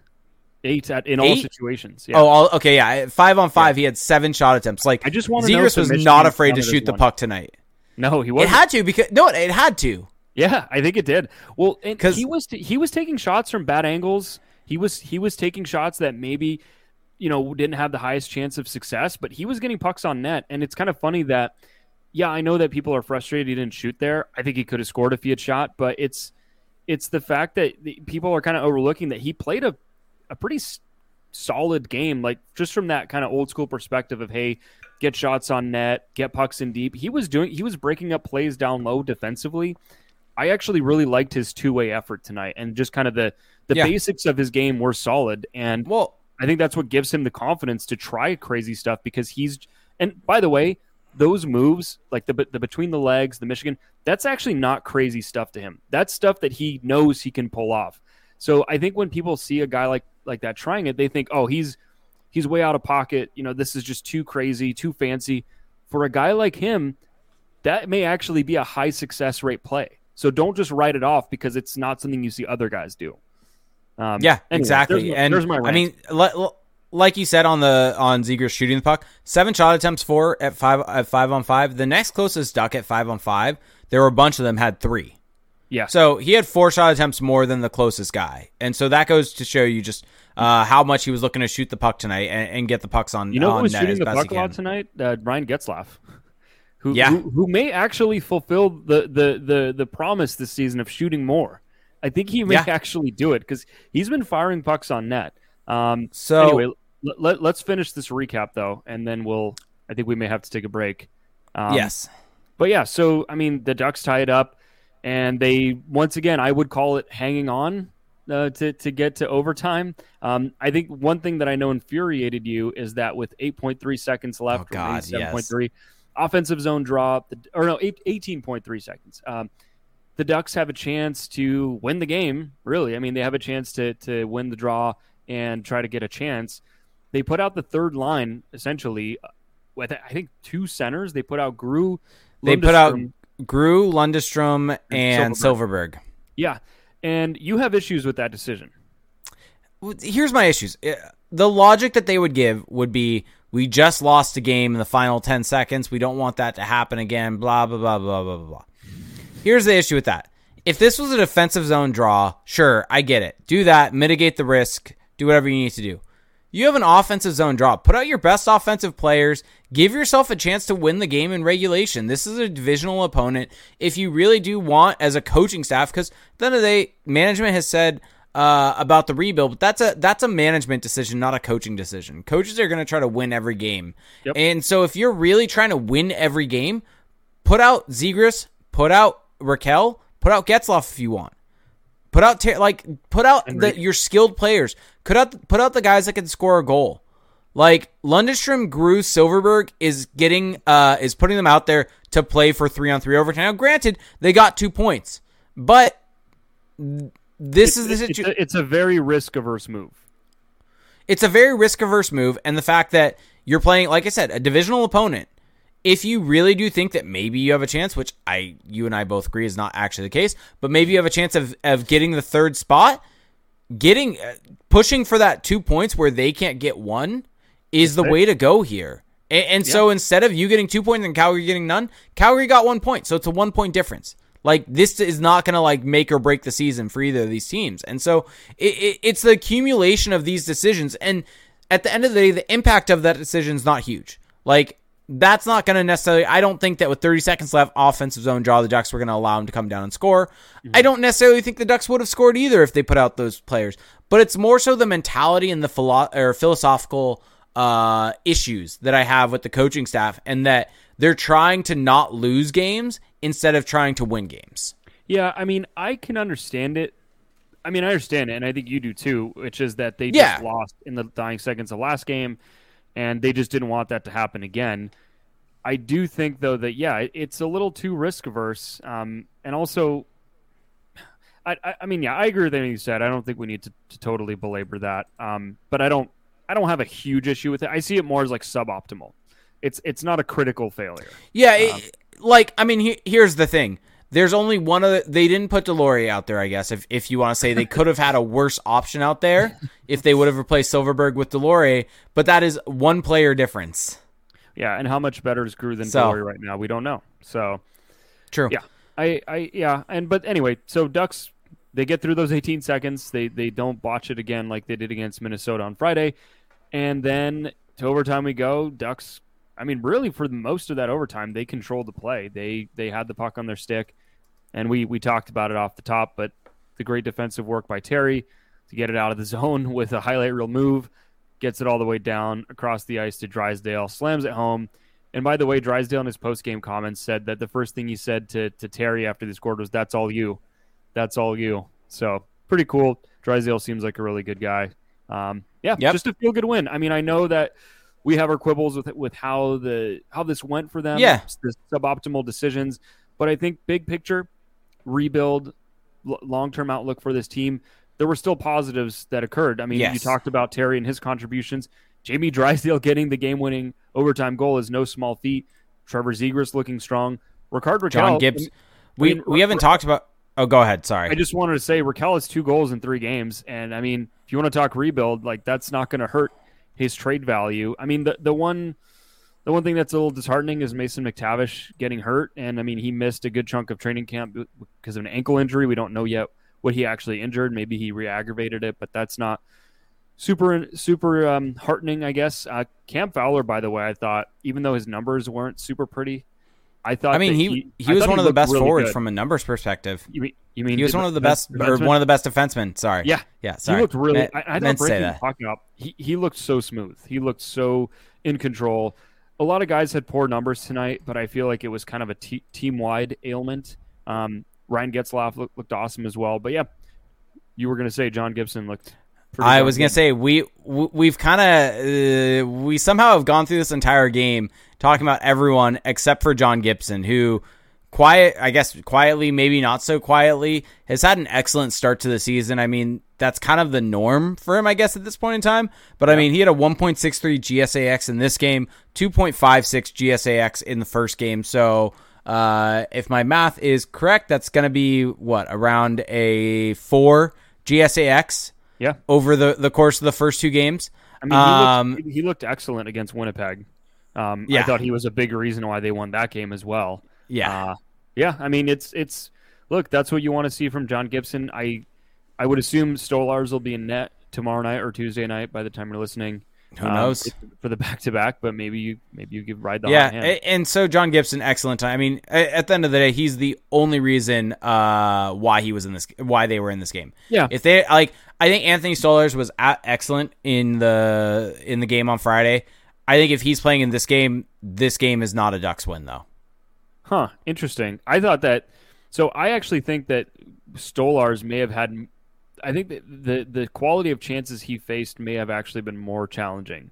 eight at, in all situations. Yeah.
Oh, all, okay, yeah, five on five. He had seven shot attempts. Like
I just if Zegras
was not afraid to shoot the
one.
puck tonight.
no, he wasn't.
It had to because no, it had to.
Yeah, I think it did. Well,
because
he was he was taking shots from bad angles. He was he was taking shots that maybe you know didn't have the highest chance of success, but he was getting pucks on net. And it's kind of funny that yeah, I know that people are frustrated he didn't shoot there. I think he could have scored if he had shot, but it's it's the fact that the, people are kind of overlooking that he played a a pretty s- solid game, like just from that kind of old school perspective of hey, get shots on net, get pucks in deep. He was doing he was breaking up plays down low defensively. I actually really liked his two way effort tonight, and just kind of the the
Yeah.
basics of his game were solid. And
Well,
I think that's what gives him the confidence to try crazy stuff because he's and by the way, those moves like the the between the legs, the Michigan, that's actually not crazy stuff to him. That's stuff that he knows he can pull off. So I think when people see a guy like like that trying it, they think, "Oh, he's he's way out of pocket. You know, this is just too crazy, too fancy." For a guy like him, that may actually be a high success rate play. So don't just write it off because it's not something you see other guys do. Um,
Yeah,
anyway,
exactly.
there's
and
there's my
I mean, li- like you said on the on Zegras shooting the puck, seven shot attempts, four at five at five on five. The next closest duck at five on five, there were a bunch of them had three.
yeah.
So he had four shot attempts more than the closest guy, and so that goes to show you just uh, how much he was looking to shoot the puck tonight and, and get the pucks on.
You know
on
who was
net
shooting the puck a lot tonight? Uh, Ryan Getzlaff, who,
Yeah.
who who may actually fulfill the, the the the promise this season of shooting more. I think he may
Yeah.
actually do it because he's been firing pucks on net. Um,
So
anyway, let, let's finish this recap though, and then we'll. I think we may have to take a break. Um,
yes,
but yeah, so I mean, the Ducks tie it up, and they once again, I would call it hanging on uh, to to get to overtime. Um, I think one thing that I know infuriated you is that with 8.3 seconds left,
Oh, God,
or 7.3, offensive zone draw, or no, eight, 18.3 seconds. Um, the Ducks have a chance to win the game. Really, I mean, they have a chance to to win the draw and try to get a chance. They put out the third line essentially uh, with I think two centers. They put out Groulx.
they put out. Groulx, Lundestrom, and
Silfverberg.
Silverberg.
yeah, and you have issues with that decision.
here's my issues. Uh, The logic that they would give would be we just lost a game in the final 10 seconds. We don't want that to happen again. Blah, blah, blah, blah, blah, blah, blah. Here's the issue with that. If this was a defensive zone draw, sure, I get it. Do that, mitigate the risk, do whatever you need to do. You have an offensive zone draw. Put out your best offensive players. Give yourself a chance to win the game in regulation. This is a divisional opponent. If you really do want, as a coaching staff, because at the end of the day, management has said uh, about the rebuild, but that's a that's a management decision, not a coaching decision. Coaches are going to try to win every game,
Yep.
and so if you're really trying to win every game, put out Zegras, put out Rakell, put out Getzlaf if you want. Put out Ter- like put out the, your skilled players. Put out put out the guys that can score a goal. Like Lundestrom, Groulx, Silfverberg is getting uh is putting them out there to play for three on three overtime. Now, granted, they got two points, but this is the
It's, it's,
situation.
it's a very risk averse move.
It's a very risk averse move, and the fact that you're playing, like I said, a divisional opponent. If you really do think that maybe you have a chance, which I, you and I both agree is not actually the case, but maybe you have a chance of of getting the third spot, getting uh, pushing for that two points where they can't get one is the way to go here. And, and so instead of you getting two points and Calgary getting none, Calgary got one point, so it's a one point difference. Like this is not going to like make or break the season for either of these teams, and so it, it, it's the accumulation of these decisions. And at the end of the day, the impact of that decision is not huge. Like that's not going to necessarily. I don't think that with 30 seconds left, offensive zone draw, the Ducks were going to allow them to come down and score. I don't necessarily think the Ducks would have scored either if they put out those players. But it's more so the mentality and the philo- or philosophical uh, issues that I have with the coaching staff, and that they're trying to not lose games instead of trying to win games.
Yeah, I mean, I can understand it. I mean, I understand it, and I think you do too, which is that they
Yeah.
just lost in the dying seconds of last game, and they just didn't want that to happen again. I do think, though, that yeah, it's a little too risk averse, um, and also, I, I, I mean, yeah, I agree with anything you said. I don't think we need to, to totally belabor that, um, but I don't, I don't have a huge issue with it. I see it more as like suboptimal. It's it's not a critical failure.
Yeah, it, like I mean, he, here's the thing. There's only one of the, they didn't put Deslauriers out there. I guess if if you want to say they could have had a worse option out there <laughs> if they would have replaced Silfverberg with Deslauriers, but that is one player difference.
Yeah, and how much better is Groulx than
So-
Dory right now? We don't know. So
True.
Yeah. I, I yeah, and but anyway, so Ducks they get through those 18 seconds. They they don't botch it again like they did against Minnesota on Friday, and then to overtime we go. Ducks I mean, really for most of that overtime, they controlled the play. They they had the puck on their stick, and we we talked about it off the top. But the great defensive work by Terry to get it out of the <laughs> zone with a highlight reel move, gets it all the way down across the ice to Drysdale, slams it home. And by the way, Drysdale in his post game comments said that the first thing he said to to Terry after they scored was, "That's all you, that's all you." So pretty cool. Drysdale seems like a really good guy. Um, yeah, yep. just a feel good win. I mean, I know that we have our quibbles with with how the how this went for them.
Yeah,
the suboptimal decisions, but I think big picture, rebuild, l- long term outlook for this team. There were still positives that occurred. I mean, yes. you talked about Terry and his contributions. Jamie Drysdale <laughs> getting the game winning overtime goal is no small feat. Trevor Zegras looking strong. Rickard Rakell.
John Gibbs. we mean, we haven't talked about. Oh, go ahead. Sorry.
I just wanted to say Rakell has two goals in three games, and I mean, if you want to talk rebuild, like that's not going to hurt his trade value. I mean, the the one the one thing that's a little disheartening is Mason McTavish getting hurt, and I mean he missed a good chunk of training camp because of an ankle injury. We don't know yet what he actually injured. Maybe he re-aggravated it, but that's not super super um, heartening, I guess. Uh, Cam Fowler, by the way, I thought even though his numbers weren't super pretty, I thought.
I mean, he he, he was one he of the best really forwards good. from a numbers perspective.
You mean, you mean
he was one of the best or one of the best defensemen? Sorry.
Yeah,
yeah. Sorry.
He looked really. I, I meant say that. Talking up, he he looked so smooth. He looked so in control. A lot of guys had poor numbers tonight, but I feel like it was kind of a t- team wide ailment. Um, Ryan Getzlaf looked, looked awesome as well. But yeah, you were going to say John Gibson looked
I was gonna say we we've kind of uh, we somehow have gone through this entire game talking about everyone except for John Gibson, who quiet I guess quietly, maybe not so quietly, has had an excellent start to the season. I mean, that's kind of the norm for him, I guess, at this point in time. But yeah. I mean, he had a 1.63 GSAX in this game, 2.56 GSAX in the first game. So uh, if my math is correct, that's going to be what around a four GSAX
yeah.
Over the, the course of the first two games.
I mean, he, um, looked, he looked excellent against Winnipeg. Um, yeah. I thought he was a big reason why they won that game as well.
Yeah.
Uh, yeah. I mean, it's it's look, that's what you want to see from John Gibson. I I would assume Stolarz will be in net tomorrow night or Tuesday night by the time you're listening.
Who um, knows
for the back to back? But maybe you maybe you give ride the
yeah. And so John Gibson, excellent time. I mean, at the end of the day, he's the only reason uh, why he was in this, why they were in this game.
Yeah.
If they like, I think Anthony Stolarz was excellent in the in the game on Friday. I think if he's playing in this game, this game is not a Ducks win though.
Huh. Interesting. I thought that. So I actually think that Stolarz may have had I think the the quality of chances he faced may have actually been more challenging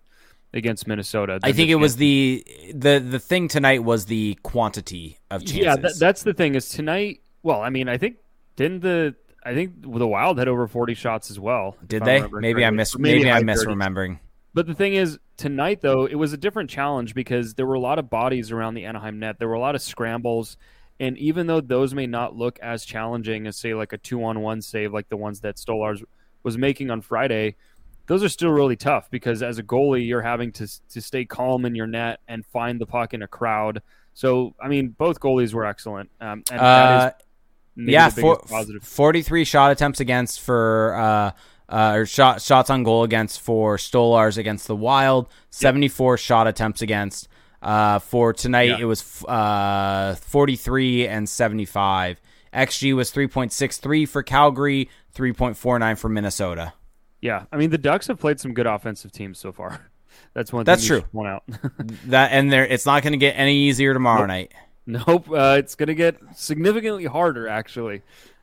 against Minnesota.
I think it was the the the thing tonight was the quantity of chances.
Yeah, that, that's the thing is tonight. Well, I mean, I think didn't the I think the Wild had over forty shots as well.
Did they? Maybe I miss. Maybe, maybe I'm misremembering.
But the thing is, tonight though, it was a different challenge because there were a lot of bodies around the Anaheim net. There were a lot of scrambles. And even though those may not look as challenging as, say, like a two on one save, like the ones that Stolarz was making on Friday, those are still really tough because as a goalie, you're having to, to stay calm in your net and find the puck in a crowd. So, I mean, both goalies were excellent. Um, and uh,
yeah, for, 43 shot attempts against for. Uh, uh, or shot, shots on goal against for Stolarz against the Wild, 74 yep. shot attempts against. Uh, for tonight, yeah. it was uh, 43 and 75. XG was 3.63 for Calgary, 3.49 for Minnesota.
Yeah, I mean the Ducks have played some good offensive teams so far. <laughs> That's one.
That's true.
One out. <laughs>
that and there, it's not going to get any easier tomorrow
nope.
night.
Nope, uh, it's going to get significantly harder actually.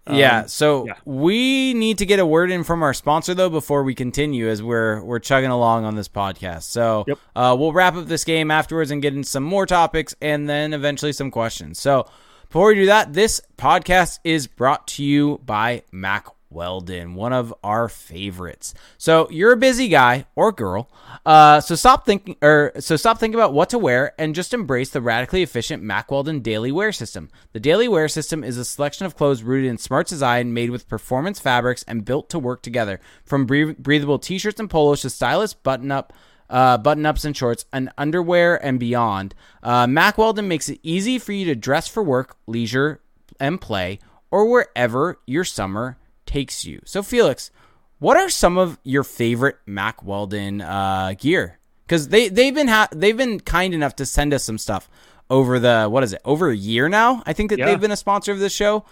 Yeah, um, so yeah. we need to get a word in from our sponsor though before we continue as we're we're chugging along on this podcast. So
yep.
uh, we'll wrap up this game afterwards and get into some more topics and then eventually some questions. So before we do that, this podcast is brought to you by Mack Weldon, one of our favorites. So you're a busy guy or girl, uh, so stop thinking or so stop thinking about what to wear and just embrace the radically efficient Mack Weldon Daily Wear System. The Daily Wear System is a selection of clothes rooted in smart design, made with performance fabrics, and built to work together. From breathable t-shirts and polos to stylish button-up. Uh, button ups and shorts, and underwear and beyond. Uh, Mack Weldon makes it easy for you to dress for work, leisure, and play, or wherever your summer takes you. So, Felix, what are some of your favorite Mack Weldon uh, gear? because they they've been ha- they've been kind enough to send us some stuff over the what is it over a year now? I think that
Yeah.
they've been a sponsor of this show.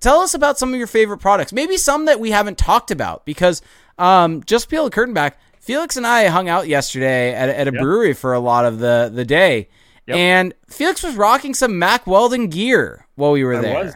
Tell us about some of your favorite products, maybe some that we haven't talked about, because um, just peel the curtain back. Felix and I hung out yesterday at, a- at a
Yep.
brewery for a lot of the the day,
Yep.
and Felix was rocking some Mack Weldon gear while we were
I
there.
was.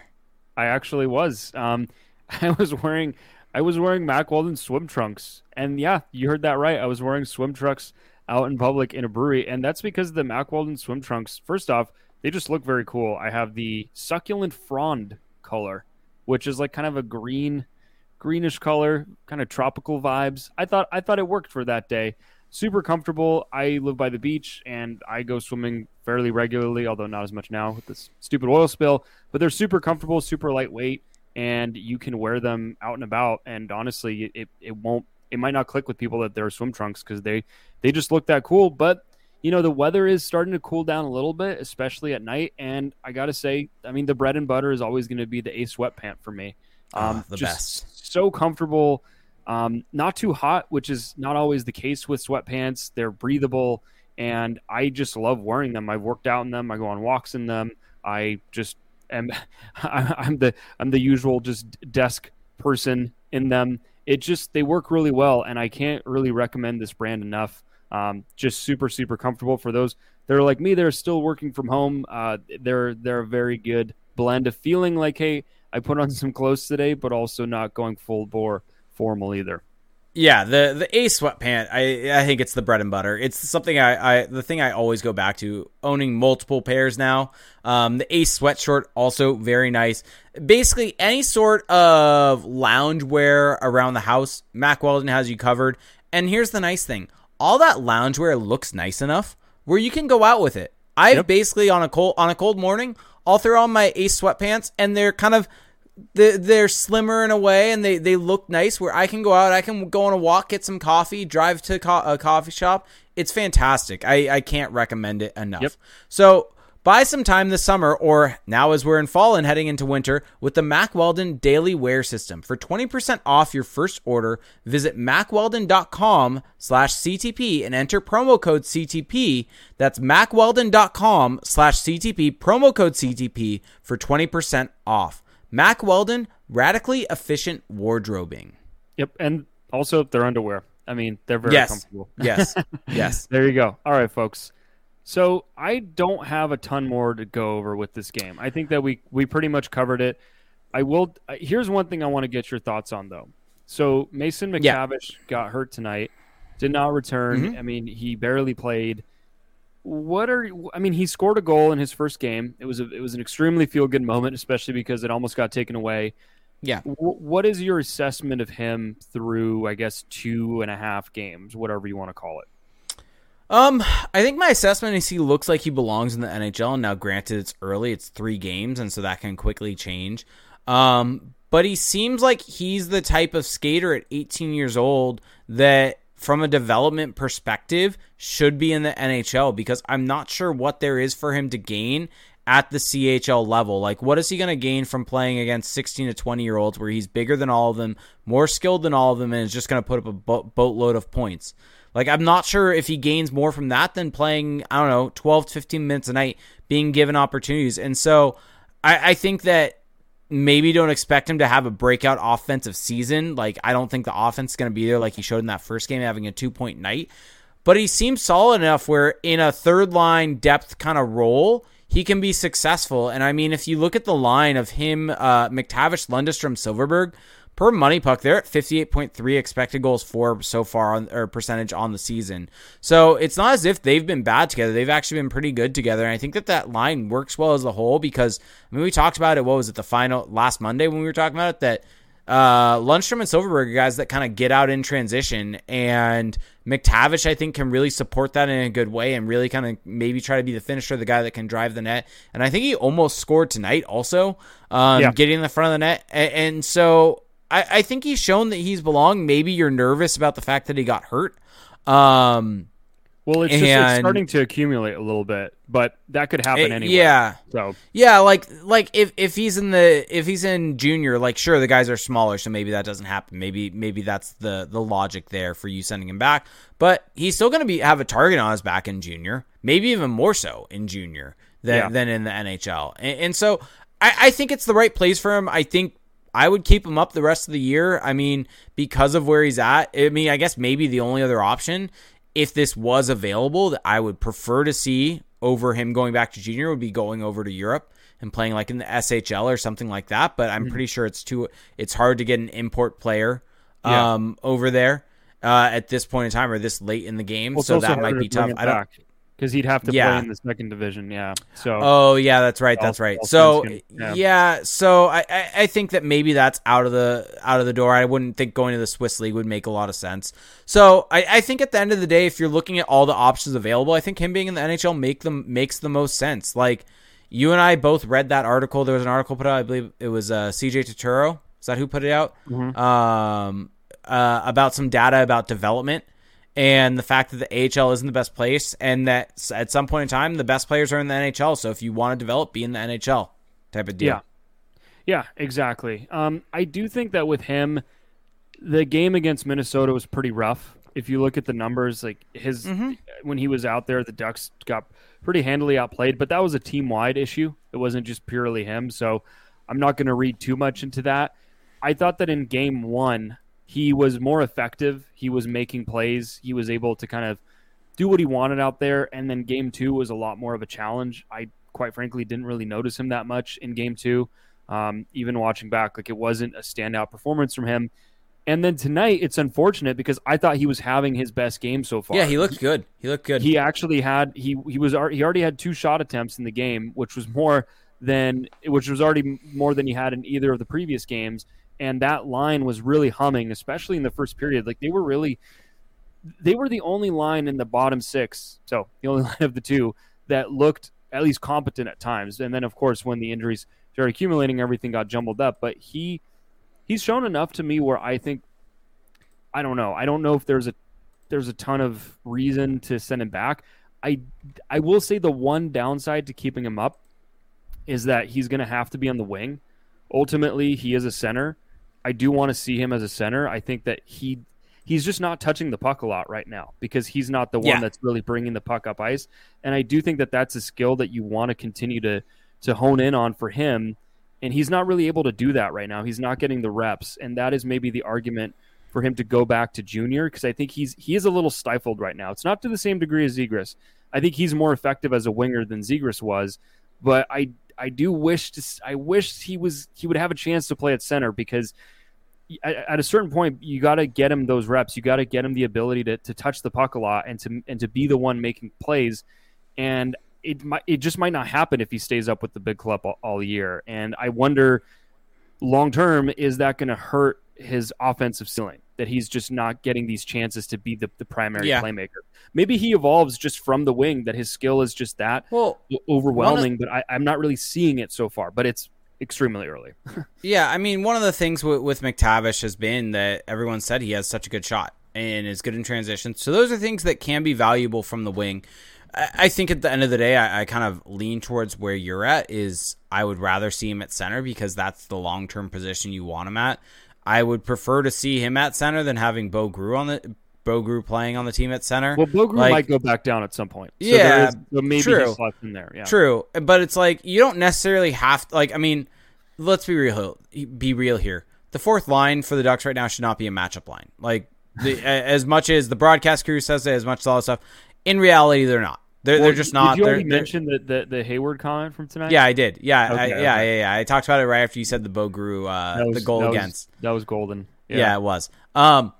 I actually was. Um, <laughs> I was wearing I was wearing Mack Weldon swim trunks, and yeah, you heard that right. I was wearing swim trunks out in public in a brewery, and that's because the Mack Weldon swim trunks. First off, they just look very cool. I have the succulent frond color, which is like kind of a green, greenish color, kind of tropical vibes. I thought I thought it worked for that day. Super comfortable. I live by the beach and I go swimming fairly regularly, although not as much now with this stupid oil spill. But they're super comfortable, super lightweight, and you can wear them out and about. And honestly, it, it won't it might not click with people that they're swim trunks because they they just look that cool. But you know the weather is starting to cool down a little bit, especially at night. And I gotta say, I mean the bread and butter is always going to be the Ace sweatpant for me.
Ah, the
just
best.
So comfortable, um, not too hot, which is not always the case with sweatpants. They're breathable, and I just love wearing them. I've worked out in them. I go on walks in them. I just am. <laughs> I'm the I'm the usual just desk person in them. It just they work really well, and I can't really recommend this brand enough. Um, just super super comfortable for those that are like me. They're still working from home. Uh, they're they're a very good blend of feeling like hey, I put on <laughs> some clothes today, but also not going full bore formal either.
Yeah, the the Ace sweatpant, I I think it's the bread and butter. It's something I, I the thing I always go back to. Owning multiple pairs now. Um, the Ace sweatshirt also very nice. Basically, any sort of loungewear around the house, Mack Weldon has you covered. And here's the nice thing: all that loungewear looks nice enough where you can go out with it. I've
Yep.
basically on a cold on a cold morning, I'll throw on my Ace sweatpants, and they're kind of they're, they're slimmer in a way and they, they look nice where I can go out, I can go on a walk, get some coffee, drive to a coffee shop. It's fantastic. I, I can't recommend it enough.
Yep.
So buy some time this summer or now as we're in fall and heading into winter with the Mack Weldon Daily Wear System. For 20% off your first order, visit mackweldon.com slash CTP and enter promo code CTP. That's mackweldon.com slash CTP, promo code CTP for 20% off. Mack Weldon, radically efficient wardrobing.
Yep, and also their underwear. I mean, they're very
Yes.
comfortable. <laughs>
Yes. <laughs> yes.
There you go. All right, folks. So I don't have a ton more to go over with this game. I think that we we pretty much covered it. I will. uh, Here's one thing I want to get your thoughts on, though. So Mason
Yeah.
Got hurt tonight, did not return.
Mhm.
I mean, he barely played. What are I mean? He scored a goal in his first game. It was a, it was an extremely feel good moment, especially because it almost got taken away.
Yeah.
W- what is your assessment of him through, I guess, two and a half games, whatever you want to call it?
Um, I think my assessment is he looks like he belongs in the NHL. And now, granted, it's early; it's three games, and so that can quickly change. Um, but he seems like he's the type of skater at 18 years old that, from a development perspective, should be in the NHL because I'm not sure what there is for him to gain at the CHL level. Like, what is he going to gain from playing against 16 to 20 year olds where he's bigger than all of them, more skilled than all of them, and is just going to put up a bo- boatload of points? Like, I'm not sure if he gains more from that than playing, I don't know, 12 to 15 minutes a night, being given opportunities. And so I, I think that maybe don't expect him to have a breakout offensive season. Like, I don't think the offense is going to be there like he showed in that first game, having a two point night. But he seems solid enough where in a third line depth kind of role, he can be successful. And I mean, if you look at the line of him, uh, McTavish, Lundestrom, Silfverberg, per MoneyPuck, they're at 58.3 expected goals for so far on or percentage on the season. So it's not as if they've been bad together. They've actually been pretty good together. And I think that that line works well as a whole because I mean, we talked about it. What was it? The final last Monday when we were talking about it that uh, Lundestrom and Silfverberg are guys that kind of get out in transition, and McTavish I think can really support that in a good way and really kind of maybe try to be the finisher, the guy that can drive the net. And I think he almost scored tonight, also um,
Yeah.
getting in the front of the net. And, and so I, I think he's shown that he's belonged. Maybe you're nervous about the fact that he got hurt. Um,
Well, it's just it's starting to accumulate a little bit, but that could happen
it,
anyway.
Yeah.
So
yeah, like like if if he's in the if he's in junior, like sure the guys are smaller, so maybe that doesn't happen. Maybe maybe that's the the logic there for you sending him back. But he's still going to be have a target on his back in junior, maybe even more so in junior than yeah. than in the NHL. And, and so I, I think it's the right place for him. I think I would keep him up the rest of the year. I mean, because of where he's at. I mean, I guess maybe the only other option if this was available that I would prefer to see over him going back to junior would be going over to Europe and playing like in the SHL or something like that. But I'm mm-hmm. pretty sure it's too it's hard to get an import player um, yeah. over there uh, at this point in time or this late in the game.
Well,
so that might be tough. I don't
because he'd have to yeah. play in the second division. Yeah. So.
Oh yeah, that's right. That's right. So yeah. yeah. So I, I think that maybe that's out of the out of the door. I wouldn't think going to the Swiss league would make a lot of sense. So I, I think at the end of the day, if you're looking at all the options available, I think him being in the NHL make them makes the most sense. Like you and I both read that article. There was an article put out. I believe it was uh, CJ Turtoro. Is that who put it out? Mm-hmm. Um, uh, about some data about development and the fact that the AHL isn't the best place, and that at some point in time the best players are in the NHL. So if you want to develop, be in the NHL type of deal.
Yeah, yeah, exactly. Um, I do think that with him, the game against Minnesota was pretty rough. If you look at the numbers, like his mm-hmm. when he was out there, the Ducks got pretty handily outplayed. But that was a team wide issue. It wasn't just purely him. So I'm not going to read too much into that. I thought that in game one, he was more effective. He was making plays. He was able to kind of do what he wanted out there. And then game two was a lot more of a challenge. I quite frankly didn't really notice him that much in game two. Um, even watching back, like it wasn't a standout performance from him. And then tonight, it's unfortunate because I thought he was having his best game so far.
Yeah, he looked good. He looked good.
He actually had he he was he already had two shot attempts in the game, which was more than which was already more than he had in either of the previous games and that line was really humming, especially in the first period. Like they were really, they were the only line in the bottom six, so the only <laughs> line of the two that looked at least competent at times. And then, of course, when the injuries started accumulating, everything got jumbled up. But he, he's shown enough to me where I think, I don't know, I don't know if there's a there's a ton of reason to send him back. I I will say the one downside to keeping him up is that he's going to have to be on the wing. Ultimately, he is a center I do want to see him as a center. I think that he he's just not touching the puck a lot right now because he's not the one yeah. that's really bringing the puck up ice. And I do think that that's a skill that you want to continue to to hone in on for him. And he's not really able to do that right now. He's not getting the reps, and that is maybe the argument for him to go back to junior because I think he's he is a little stifled right now. It's not to the same degree as Zegras. I think he's more effective as a winger than Zegras was, but I I do wish to I wish he was he would have a chance to play at center because at a certain point, you got to get him those reps. You got to get him the ability to, to touch the puck a lot and to and to be the one making plays. And it might it just might not happen if he stays up with the big club all, all year. And I wonder, long term, is that going to hurt his offensive ceiling? That he's just not getting these chances to be the, the primary yeah. playmaker. Maybe he evolves just from the wing. That his skill is just that well, overwhelming. Of, but I, I'm not really seeing it so far. But it's extremely early. <laughs>
yeah, I mean, one of the things with, with McTavish has been that everyone said he has such a good shot and is good in transition. So those are things that can be valuable from the wing. I, I think at the end of the day, I, I, kind of lean towards where you're at. Is I would rather see him at center because that's the long term position you want him at. I would prefer to see him at center than having Boughreau on the Boughreau playing on the team at center.
Well, Boughreau like, might go back down at some point.
So yeah,
is, so maybe true. in there. Yeah,
true. But it's like you don't necessarily have to. Like, I mean, let's be real. Be real here. The fourth line for the Ducks right now should not be a matchup line. Like, the, as much as the broadcast crew says it, as much as all that stuff, in reality, they're not. They're, well, they're just not.
Did you
already
mention the, the, the Hayward comment from tonight?
Yeah, I did. Yeah, okay, I, yeah, yeah, yeah. I talked about it right after you said the Boughreau, uh, was, the goal
that
against.
Was, that was golden.
Yeah. yeah, it was. Um,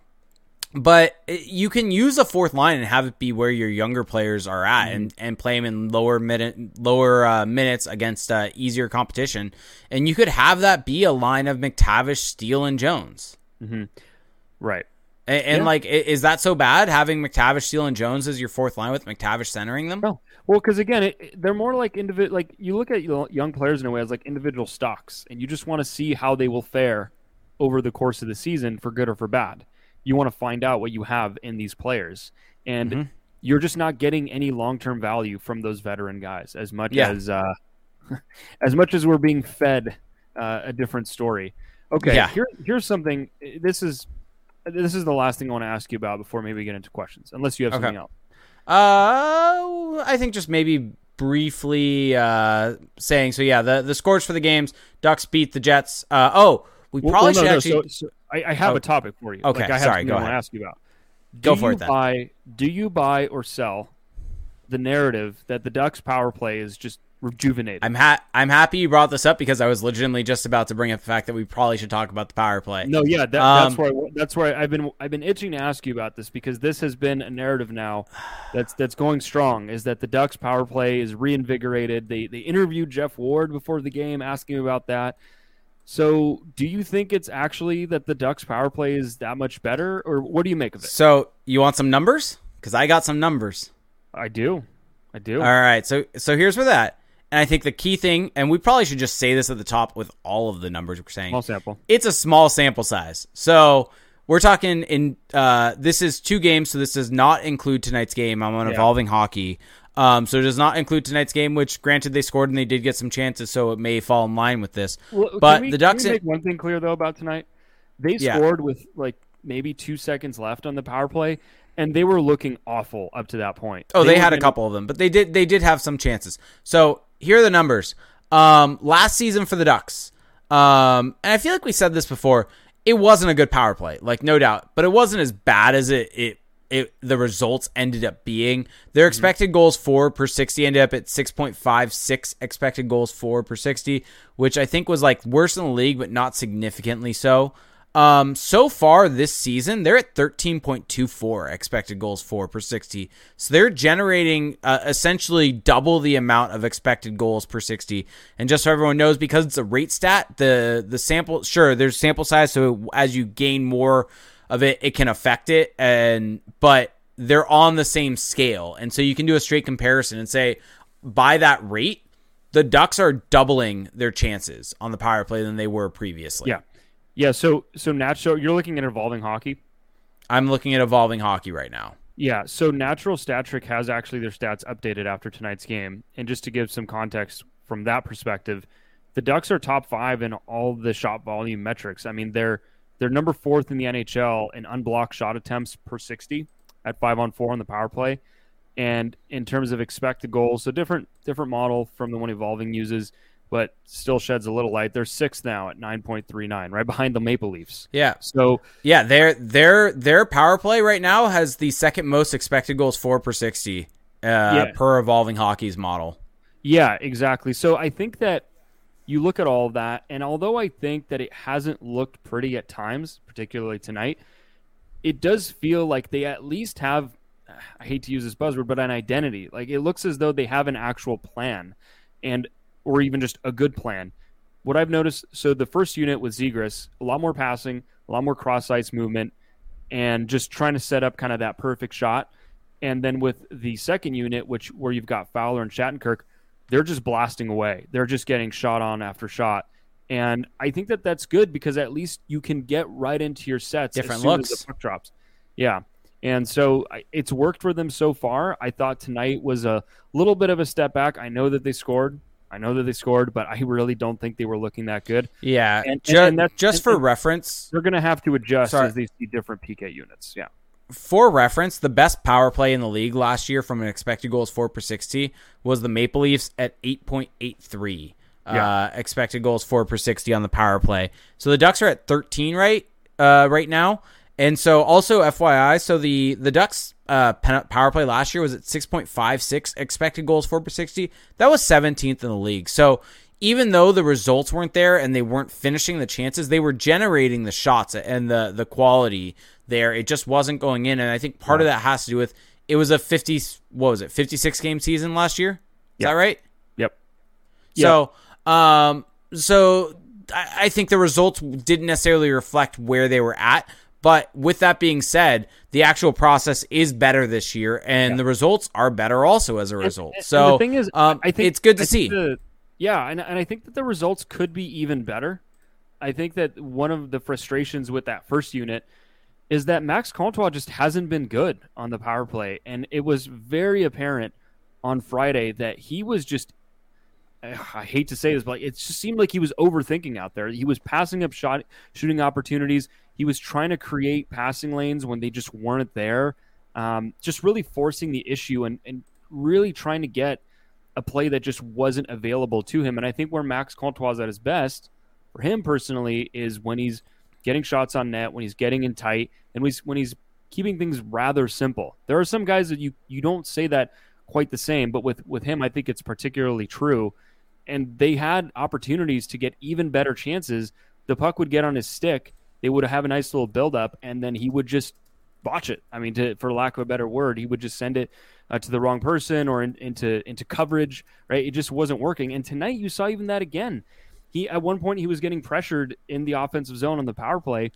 but you can use a fourth line and have it be where your younger players are at mm-hmm. and, and play them in lower minute lower uh, minutes against uh, easier competition and you could have that be a line of McTavish, Steel, and Jones.
Mm-hmm. Right.
And, and yeah. like, is that so bad having McTavish, Steel, and Jones as your fourth line with McTavish centering them?
No. Well, because again, it, they're more like individual. Like you look at young players in a way as like individual stocks, and you just want to see how they will fare over the course of the season, for good or for bad you want to find out what you have in these players. And mm-hmm. you're just not getting any long term value from those veteran guys as much
Yeah.
as uh, <laughs> as much as we're being fed uh, a different story. Okay,
Yeah.
here here's something. This is this is the last thing I want to ask you about before maybe we get into questions, unless you have
Okay.
something else.
Uh, I think just maybe briefly uh, saying so. Yeah, the the scores for the games: Ducks beat the Jets. Uh, oh, we probably
well, no,
should
no,
actually
so, so I, I have
Oh.
a topic for you.
Okay,
like, I have
sorry, go
I want to ask you about.
Go for
you
it then.
Buy, do you buy or sell the narrative that the Ducks power play is just rejuvenated?
I'm ha- I'm happy you brought this up because I was legitimately just about to bring up the fact that we probably should talk about the power play.
No, yeah, that,
Um,
that's where I, that's where I've been I've been itching to ask you about this because this has been a narrative now that's that's going strong. Is that the Ducks power play is reinvigorated? They they interviewed Geoff Ward before the game asking about that. So, do you think it's actually that the Ducks power play is that much better, or what do you make of it?
So you want some numbers? Because I got some numbers.
I do, I do.
All right. So so here's where that. And I think the key thing, and we probably should just say this at the top with all of the numbers we're saying.
Small sample.
it's a small sample size. So we're talking in uh, this is two games, so this does not include tonight's game. I'm on
Yeah.
evolving hockey. Um, so it does not include tonight's game, which granted they scored and they did get some chances, so it may fall in line with this.
Well,
But
we,
the Ducks
make one thing clear though about tonight. They
Yeah.
scored with like maybe two seconds left on the power play, and they were looking awful up to that point.
Oh, they,
were
had a couple of them, but they did they did have some chances. So here are the numbers. Um, last season for the Ducks, um, and I feel like we said this before. It wasn't a good power play, like no doubt, but it wasn't as bad as it it. It, the results ended up being their expected goals for per 60 ended up at 6.56 expected goals for per 60 which i think was like worse in the league but not significantly so um, so far this season, they're at 13.24 expected goals for per 60. So they're generating uh, essentially double the amount of expected goals per 60. And just so everyone knows, because it's a rate stat, the the sample sure there's sample size, so as you gain more of it, it can affect it. And but they're on the same scale, and so you can do a straight comparison and say by that rate, the Ducks are doubling their chances on the power play than they were previously.
Yeah, yeah. So so Nacho, you're looking at evolving hockey.
I'm looking at evolving hockey right now.
Yeah, so Natural Stat Trick has actually their stats updated after tonight's game. And just to give some context from that perspective, the Ducks are top five in all the shot volume metrics. I mean, they're they're number fourth in the NHL in unblocked shot attempts per 60 at five on four on the power play. And in terms of expected goals, so different different model from the one Evolving uses, but still sheds a little light. They're sixth now at 9.39, right behind the Maple Leafs.
Yeah,
So
yeah. Their their their power play right now has the second most expected goals for per sixty uh, per evolving hockey's model.
Yeah, exactly. So I think that you look at all of that, and although I think that it hasn't looked pretty at times, particularly tonight, it does feel like they at least have. I hate to use this buzzword, but an identity. Like it looks as though they have an actual plan, and or even just a good plan. What I've noticed, so the first unit with Zegras, a lot more passing, a lot more cross ice movement, and just trying to set up kind of that perfect shot. And then with the second unit, which where you've got Fowler and Shattenkirk, they're just blasting away. They're just getting shot on after shot. And I think that that's good because at least you can get right into your sets
Different
as soon
looks.
as the puck drops. Yeah. And so uh, it's worked for them so far. I thought tonight was a little bit of a step back. I know that they scored. I know that they scored, but I really don't think they were looking that good.
Yeah,
And-
ju-
and that's-
just for reference,
They're going to have to adjust
Sorry.
as they see different PK units. Yeah.
For reference, the best power play in the league last year from an expected goals four per sixty was the Maple Leafs at eight point eight three.
Yeah.
Uh, expected goals four per sixty on the power play. So the Ducks are at thirteen right uh, right now. And so also FYI, so the the Ducks uh, power play last year was at 6.56 expected goals four per 60. That was 17th in the league. So even though the results weren't there and they weren't finishing the chances, they were generating the shots and the the quality there. It just wasn't going in and I think part of that has to do with it was a 50 what was it? 56 game season last year? Is
Yeah.
that right?
Yep.
So, um, so I, I think the results didn't necessarily reflect where they were at. But with that being said, the actual process is better this year, and the results are better also as a result.
And- and
so
the thing is,
um,
I think
it's good to
I
see.
the- yeah, and, and I think that the results could be even better. I think that one of the frustrations with that first unit is that Max Comtois just hasn't been good on the power play, and it was very apparent on Friday that he was just. I hate to say this, but it just seemed like he was overthinking out there. He was passing up shot shooting opportunities. He was trying to create passing lanes when they just weren't there. Um, just really forcing the issue and, and really trying to get a play that just wasn't available to him. And I think where Max Comtois is at his best, for him personally, is when he's getting shots on net, when he's getting in tight, and when he's keeping things rather simple. There are some guys that you you don't say that quite the same, but with with him, I think it's particularly true. And they had opportunities to get even better chances. The puck would get on his stick. They would have a nice little build up, and then he would just botch it. I mean, to, for lack of a better word, he would just send it uh, to the wrong person or in, into into coverage. Right, it just wasn't working. And tonight you saw even that again. He at one point he was getting pressured in the offensive zone on the power play,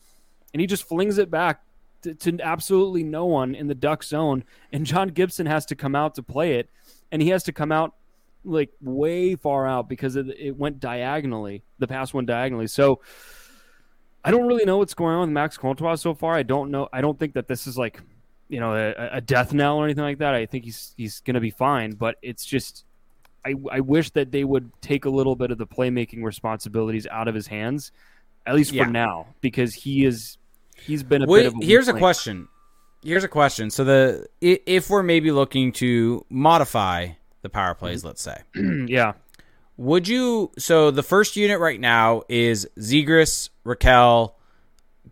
and he just flings it back to, to absolutely no one in the duck zone. And John Gibson has to come out to play it, and he has to come out like way far out because it, it went diagonally. The pass went diagonally. So I don't really know what's going on with Max Comtois so far. I don't know. I don't think that this is like, you know, a, a death knell or anything like that. I think he's he's going to be fine. But it's just, I I wish that they would take a little bit of the playmaking responsibilities out of his hands, at least yeah. for now, because he is he's been a
Wait,
bit of.
A here's a question. Here's a question. So the if we're maybe looking to modify the power plays, mm-hmm. let's say, <clears throat>
yeah,
would you? So the first unit right now is Zegras, Rakell,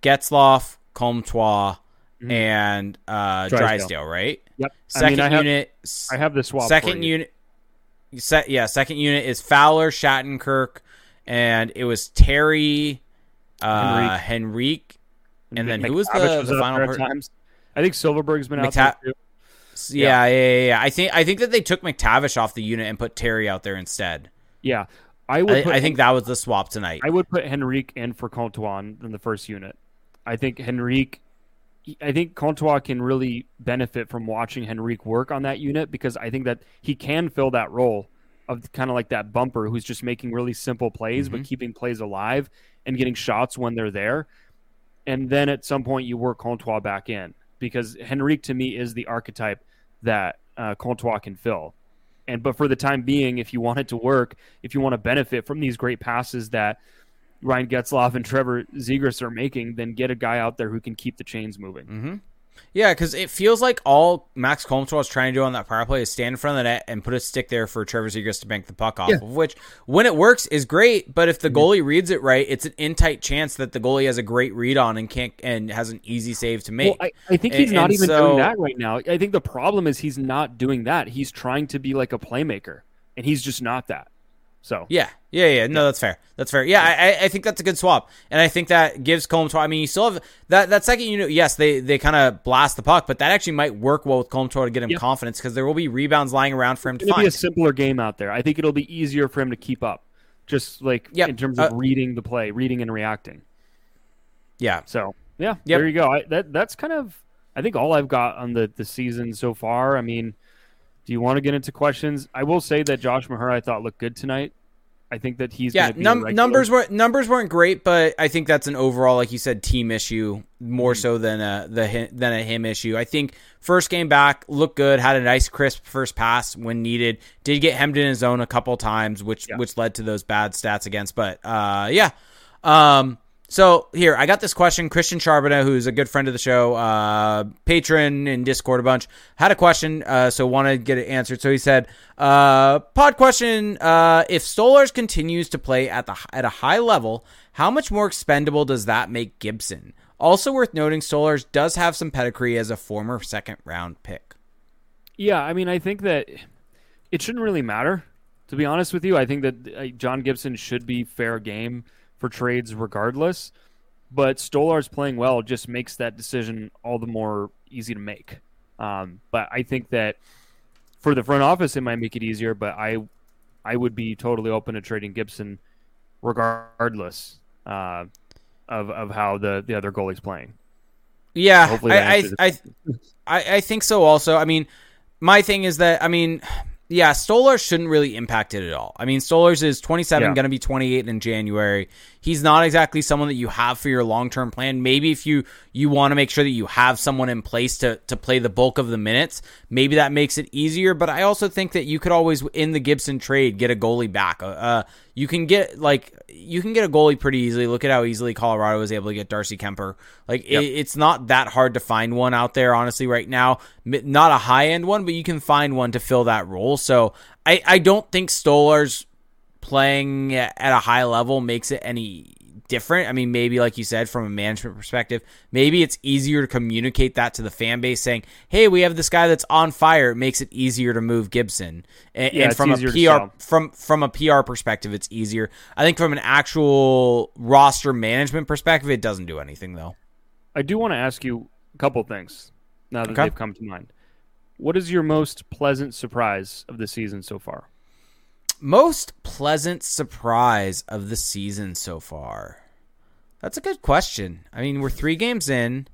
Getzlaf, Comtois, mm-hmm. and uh, Drysdale. Drysdale. right?
Yep.
Second
I mean, I
unit.
Have, I have the swap.
Second unit. Set, yeah, second unit is Fowler, Shattenkirk, and it was Terry, uh, Henrique, and then who was the, was the final person?
I think Silfverberg's been McTa- out there too.
Yeah, yeah, yeah, yeah, I think I think that they took McTavish off the unit and put Terry out there instead.
Yeah, I would.
I, I think that was the swap tonight.
I would put Henrique in for Comtois in the first unit. I think Henrique. I think Comtois can really benefit from watching Henrique work on that unit because I think that he can fill that role of kind of like that bumper who's just making really simple plays mm-hmm. but keeping plays alive and getting shots when they're there. And then at some point you work Comtois back in because Henrique to me is the archetype that uh, Comtois can fill. And but for the time being, if you want it to work, if you want to benefit from these great passes that Ryan Getzlaf and Trevor Zegras are making, then get a guy out there who can keep the chains moving.
Mm-hmm. Yeah, because it feels like all Max Comtois was trying to do on that power play is stand in front of the net and put a stick there for Trevor Zegras to bank the puck off yeah. of, which, when it works, is great. But if the mm-hmm. goalie reads it right, it's an in tight chance that the goalie has a great read on and can't and has an easy save to make.
Well, I, I, think he's and, not and even so, doing that right now. I think the problem is he's not doing that. He's trying to be like a playmaker, and he's just not that. So
yeah, yeah, yeah. No, that's fair. That's fair. Yeah, I, I think that's a good swap, and I think that gives Comtois. I mean, you still have that that second unit. Yes, they they kind of blast the puck, but that actually might work well with Comtois to get him yep. confidence because there will be rebounds lying around for him to
it'll
find.
Be a simpler game out there. I think it'll be easier for him to keep up, just like yep. in terms of uh, reading the play, reading and reacting.
Yeah.
So yeah, yep. there you go. I, that that's kind of I think all I've got on the the season so far. I mean. Do you want to get into questions? I will say that Josh Mahura I thought looked good tonight. I think that he's
yeah. Num- numbers weren't numbers weren't great, but I think that's an overall, like you said, team issue more mm-hmm. so than a the than a him issue. I think first game back looked good, had a nice crisp first pass when needed. Did get hemmed in his zone a couple times, which yeah. which led to those bad stats against. But uh, yeah, um, so here, I got this question. Christian Charbonneau, who's a good friend of the show, uh, patron in Discord a bunch, had a question, uh, so wanted to get it answered. So he said, uh, "Pod question: uh, If Stolarz continues to play at the at a high level, how much more expendable does that make Gibson? Also worth noting, Stolarz does have some pedigree as a former second round pick.
Yeah, I mean, I think that it shouldn't really matter. To be honest with you, I think that uh, John Gibson should be fair game." For trades regardless. But Stolarz playing well just makes that decision all the more easy to make. Um, but I think that for the front office, it might make it easier. But I, I would be totally open to trading Gibson, regardless uh, of of how the the other goalie's playing.
Yeah, I I, I, I think so. Also, I mean, my thing is that I mean, yeah, Stolarz shouldn't really impact it at all. I mean, Stolarz is 27,
Yeah.
going to be 28 in January. He's not exactly someone that you have for your long term plan. Maybe if you you want to make sure that you have someone in place to to play the bulk of the minutes, maybe that makes it easier. But I also think that you could always in the Gibson trade get a goalie back. Uh, Uh, you can get like you can get a goalie pretty easily. Look at how easily Colorado was able to get Darcy Kuemper. Like
Yep.
it, it's not that hard to find one out there, honestly, right now. Not a high end one, but you can find one to fill that role. So I, I don't think Stolarz playing at a high level makes it any different. I mean, maybe like you said, from a management perspective, maybe it's easier to communicate that to the fan base, saying, "Hey, we have this guy that's on fire." It makes it easier to move Gibson, and,
Yeah,
and from a PR from from a PR perspective, it's easier. I think from an actual roster management perspective, it doesn't do anything though.
I do want to ask you a couple things now that
Okay.
they've come to mind. What is your most pleasant surprise of the season so far?
Most pleasant surprise of the season so far? That's a good question. I mean, we're three games in,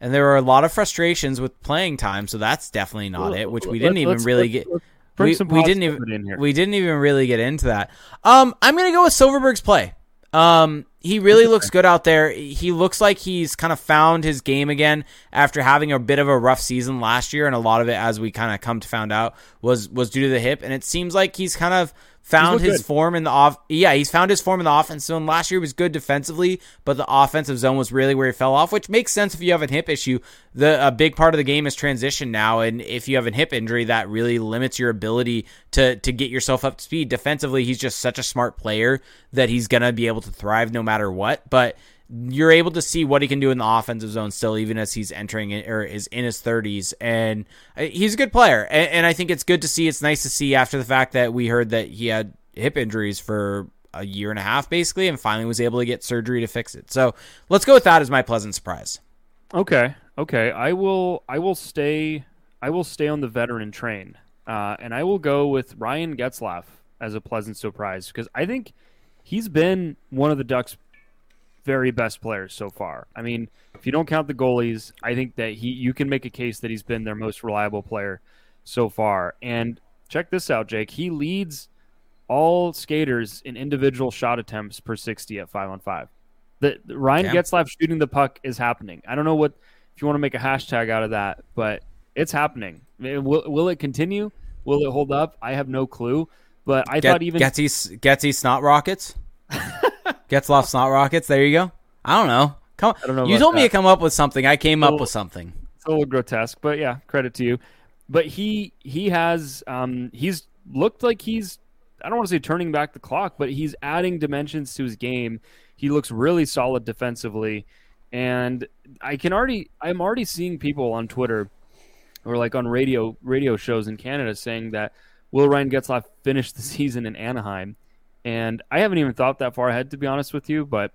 and there are a lot of frustrations with playing time, so that's definitely not it. Which we didn't even really
let's-
get.
let's
We, we didn't even
in here.
we didn't even really get into that. Um, I'm gonna go with Silfverberg's play. Um, he really looks good out there. He looks like he's kind of found his game again after having a bit of a rough season last year, and a lot of it, as we kind of come to found out, was was due to the hip. And it seems like he's kind of found his
good.
form in the off. Yeah, he's found his form in the offense zone. Last year was good defensively, but the offensive zone was really where he fell off, which makes sense if you have a hip issue. The a big part of the game is transition now, and if you have a hip injury, that really limits your ability to to get yourself up to speed. Defensively, he's just such a smart player that he's gonna be able to thrive no matter what. But you're able to see what he can do in the offensive zone still, even as he's entering or is in his 30s. And uh, he's a good player. And, and I think it's good to see. It's nice to see after the fact that we heard that he had hip injuries for a year and a half, basically, and finally was able to get surgery to fix it. So let's go with that as my pleasant surprise.
Okay, okay. I will. I will stay. I will stay on the veteran train, uh, and I will go with Ryan Getzlaf as a pleasant surprise because I think he's been one of the Ducks' very best players so far. I mean, if you don't count the goalies, I think that he you can make a case that he's been their most reliable player so far. And check this out, Jake. He leads all skaters in individual shot attempts per 60 at 5 on 5. The, the Ryan
Okay.
Getzlaf shooting the puck is happening. I don't know what if you want to make a hashtag out of that, but it's happening. Will, will it continue? Will it hold up? I have no clue. But I
Get,
thought even
Getsy, Getsy Snot Rockets? Getzlaf Snot Rockets? There you go. I don't know. Come,
I don't know
you told me to come up with something. I came up with something.
it's a little grotesque, but yeah, credit to you. But he he has um he's looked like he's I don't want to say turning back the clock, but he's adding dimensions to his game. He looks really solid defensively, and I can already I'm already seeing people on Twitter or like on radio radio shows in Canada saying that will Ryan Getzlaf finished the <laughs> season in Anaheim? And I haven't even thought that far ahead to be honest with you, but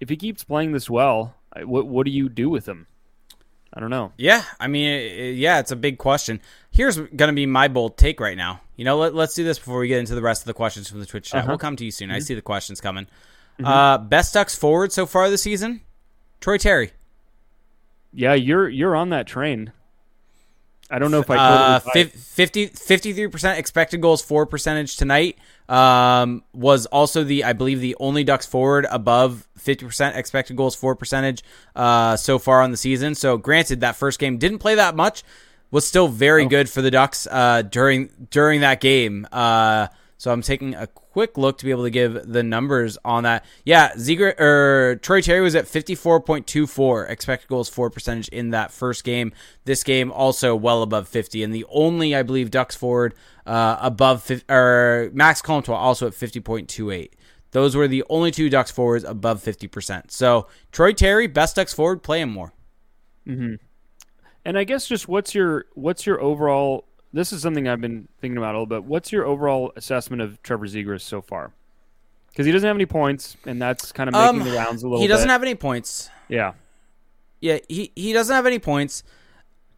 if he keeps playing this well, what what do you do with him? I don't know.
Yeah, I mean, yeah, it's a big question. Here's going to be my bold take right now. You know, let, let's do this before we get into the rest of the questions from the Twitch chat.
Uh-huh.
We'll come to you soon. I see the questions coming. Uh, best Ducks forward so far this season? Troy Terry.
Yeah, you're you're on that train. I don't know if I
Uh,
totally buy
50, 53% expected goals for percentage tonight. Um, was also the, I believe, the only Ducks forward above 50% expected goals for percentage uh, so far on the season. So, granted, that first game didn't play that much, was still very good for the Ducks uh, during during that game. Uh, so I'm taking a quick look to be able to give the numbers on that. Yeah, Ziegler or Troy Terry was at 54.24 expected goals for percentage in that first game. This game also well above 50, and the only I believe Ducks forward uh, above 50, or Max Comtois also at 50.28. Those were the only two Ducks forwards above 50%. So Troy Terry, best Ducks forward, play him more. Mm-hmm.
And I guess just what's your what's your overall? This is something I've been thinking about a little bit. What's your overall assessment of Trevor Zegras so far? Because he doesn't have any points, and that's kind of making
Um,
the rounds a little. Bit.
He doesn't
bit.
have any points.
Yeah,
Yeah, he, he doesn't have any points.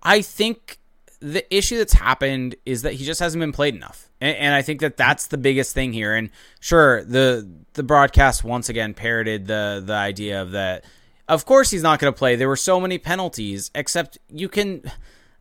I think the issue that's happened is that he just hasn't been played enough, and, and I think that that's the biggest thing here. And sure, the the broadcast once again parroted the the idea of that. Of course, he's not going to play. There were so many penalties, except you can.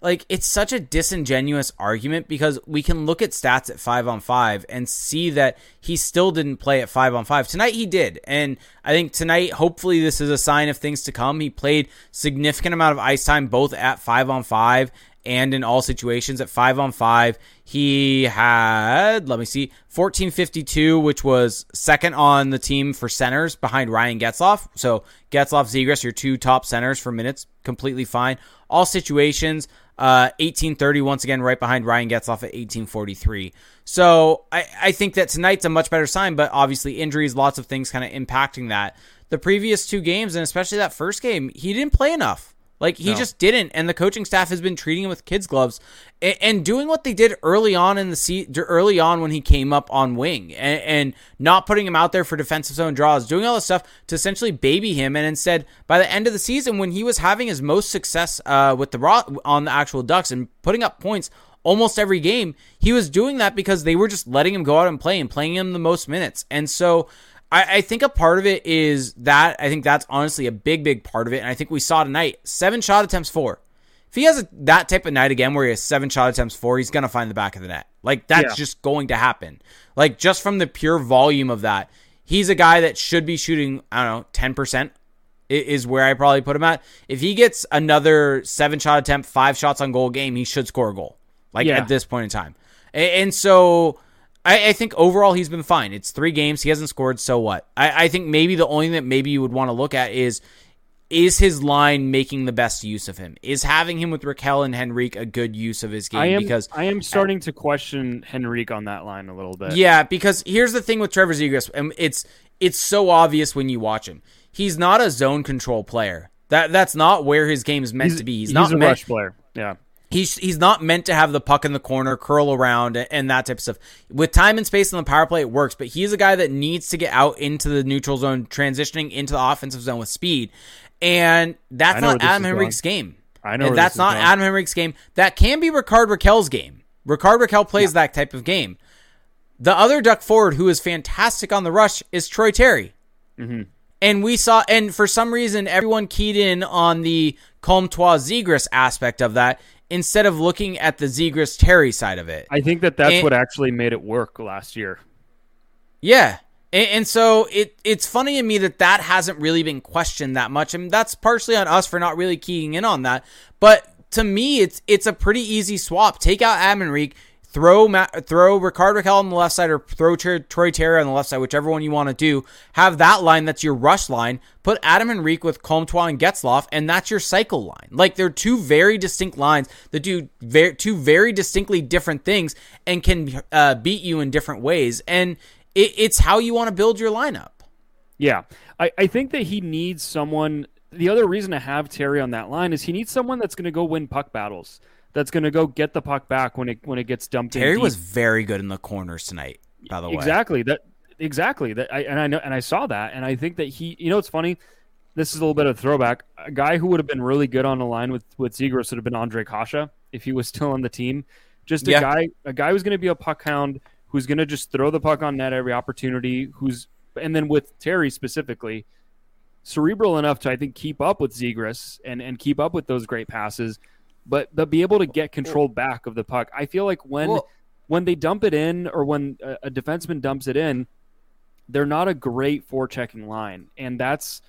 Like it's such a disingenuous argument because we can look at stats at five on five and see that he still didn't play at five on five. Tonight he did. And I think tonight, hopefully this is a sign of things to come. He played significant amount of ice time both at five on five and in all situations at five on five. He had, let me see, 1452, which was second on the team for centers behind Ryan Getzlaf. So Getzlaf, Zegras, your two top centers for minutes, completely fine. All situations, uh, 1830, once again, right behind Ryan Getzlaf at 1843. So I, I think that tonight's a much better sign, but obviously injuries, lots of things kind of impacting that. The previous two games, and especially that first game, he didn't play enough. Like he no. just didn't, and the coaching staff has been treating him with kids' gloves and, and doing what they did early on in the se- early on when he came up on wing, and, and, not putting him out there for defensive zone draws, doing all this stuff to essentially baby him. And instead, by the end of the season, when he was having his most success uh, with the raw on the actual Ducks and putting up points almost every game, he was doing that because they were just letting him go out and play and playing him the most minutes. And so I, I, think a part of it is that I think that's honestly a big, big part of it. And I think we saw tonight seven shot attempts, four. If he has a, that type of night again where he has seven shot attempts, four, he's going to find the back of the net. Like that's yeah. just going to happen. Like just from the pure volume of that, he's a guy that should be shooting, I don't know, 10% is where I probably put him at. If he gets another seven shot attempt, five shots on goal game, he should score a goal. Like yeah. at this point in time. And, and so I, I, think overall he's been fine. It's three games. He hasn't scored. So what? I, I think maybe the only thing that maybe you would want to look at is is his line making the best use of him? Is having him with Rakell and Henrique a good use of his game?
I am,
because
I am starting to question Henrique on that line a little bit.
Yeah, because here's the thing with Trevor Zegras, and it's it's so obvious when you watch him. He's not a zone control player. That that's not where his game is meant
he's,
to be.
He's,
he's not
a
meant,
rush player. Yeah
he's he's not meant to have the puck in the corner, curl around, and that type of stuff. With time and space on the power play, it works. But he's a guy that needs to get out into the neutral zone, transitioning into the offensive zone with speed, and that's not Adam Henrique's game.
I know
that's not
going.
Adam Henrique's game. That can be Rickard Rakell's game. Rickard Rakell plays yeah. that type of game. The other duck forward who is fantastic on the rush is Troy Terry.
Mm-hmm.
And we saw, and for some reason, everyone keyed in on the Comtois Zegras aspect of that instead of looking at the Zegras Terry side of it.
I think that that's and, what actually made it work last year.
Yeah. And, and, so it it's funny to me that that hasn't really been questioned that much. I and mean, that's partially on us for not really keying in on that. But to me, it's it's a pretty easy swap. Take out Adam Henrique, throw Matt, throw Rickard Rakell on the left side or throw Troy Terry on the left side, whichever one you want to do. Have that line that's your rush line. Put Adam Henrique with Comtois and Getzlaf, and that's your cycle line. Like they're two very distinct lines that do very, two very distinctly different things and can uh, beat you in different ways. And it, it's how you want to build your lineup.
Yeah, I, I think that he needs someone. The other reason to have Terry on that line is he needs someone that's going to go win puck battles that's going to go get the puck back when it when it gets dumped.
Terry was very good in the corners tonight. By the
way, exactly that exactly that. I, and I know and I saw that, and I think that he. You know, it's funny. This is a little bit of a throwback. A guy who would have been really good on the line with with Zegras would have been Ondrej Kase if he was <laughs> still on the team. Just a yeah. guy, a guy who's going to be a puck hound, who's going to just throw the puck on net every opportunity. Who's and then with Terry specifically, cerebral enough to I think keep up with Zegras and and keep up with those great passes but but be able to get control back of the puck. I feel like when well, when they dump it in or when a, a defenseman dumps it in, they're not a great forechecking line, and that's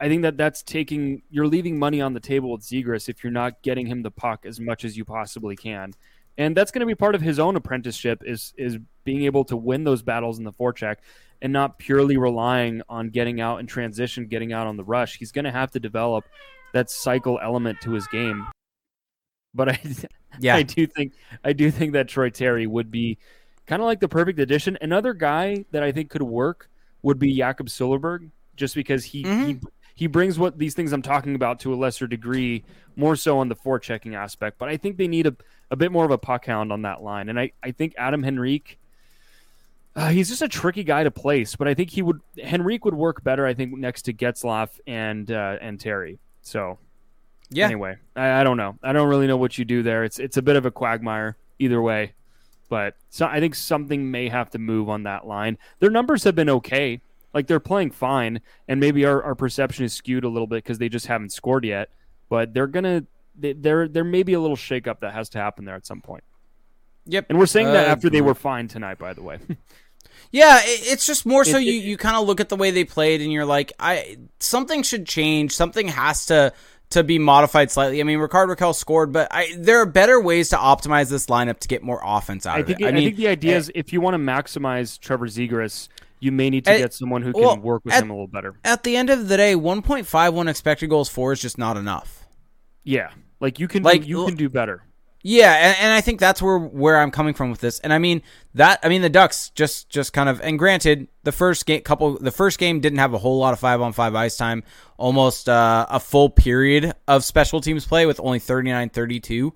I think that that's taking you're leaving money on the table with Zegras if you're not getting him the puck as much as you possibly can, and that's going to be part of his own apprenticeship is is being able to win those battles in the forecheck and not purely relying on getting out and transition, getting out on the rush. He's going to have to develop that cycle element to his game but I <laughs> yeah I do think I do think that Troy Terry would be kind of like the perfect addition. Another guy that I think could work would be Jakob Silfverberg, just because he mm-hmm. he he brings what these things I'm talking about to a lesser degree, more so on the forechecking aspect. But I think they need a, a bit more of a puck hound on that line, and I I think Adam Henrique. Uh, he's just a tricky guy to place, but I think he would Henrique would work better. I think next to Getzlaf and uh, and Terry. So yeah. Anyway, I, I, don't know. I don't really know what you do there. It's it's a bit of a quagmire either way, but so I think something may have to move on that line. Their numbers have been okay. Like they're playing fine, and maybe our, our perception is skewed a little bit because they just haven't scored yet. But they're gonna they, there there may be a little shakeup that has to happen there at some point.
Yep.
And we're saying that uh, after they were fine tonight, by the way. <laughs>
yeah, it's just more so it, you, you kind of look at the way they played and you're like, I something should change. Something has to to be modified slightly. I mean, Rickard Rakell scored, but I, there are better ways to optimize this lineup to get more offense out
I
of
think,
it.
I,
I, mean,
think the idea uh, is if you want to maximize Trevor Zegras, you may need to at, get someone who can well, work with
at,
him a little better.
At the end of the day, 1.51 expected goals for is just not enough.
Yeah, like you can like, do, you can do better.
Yeah, and, and I think that's where where I'm coming from with this. And I mean that I mean the Ducks just just kind of and granted the first game couple the first game didn't have a whole lot of five on five ice time, almost uh, a full period of special teams play with only 39-32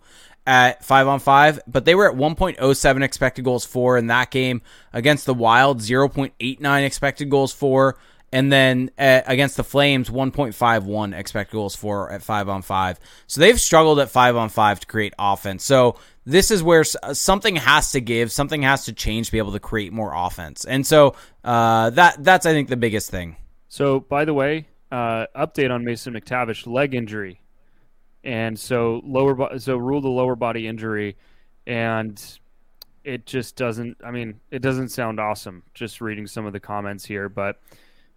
at five on five, but they were at 1.07 expected goals for in that game against the Wild, 0.89 expected goals for and then uh, against the Flames, 1.51 expected goals for at five on five. So they've struggled at five on five to create offense. So this is where uh, something has to give, something has to change to be able to create more offense. And so uh, that that's I think the biggest thing.
So by the way, uh, update on Mason McTavish leg injury, and so lower so ruled a lower body injury, and it just doesn't. I mean, it doesn't sound awesome. Just reading some of the comments here, but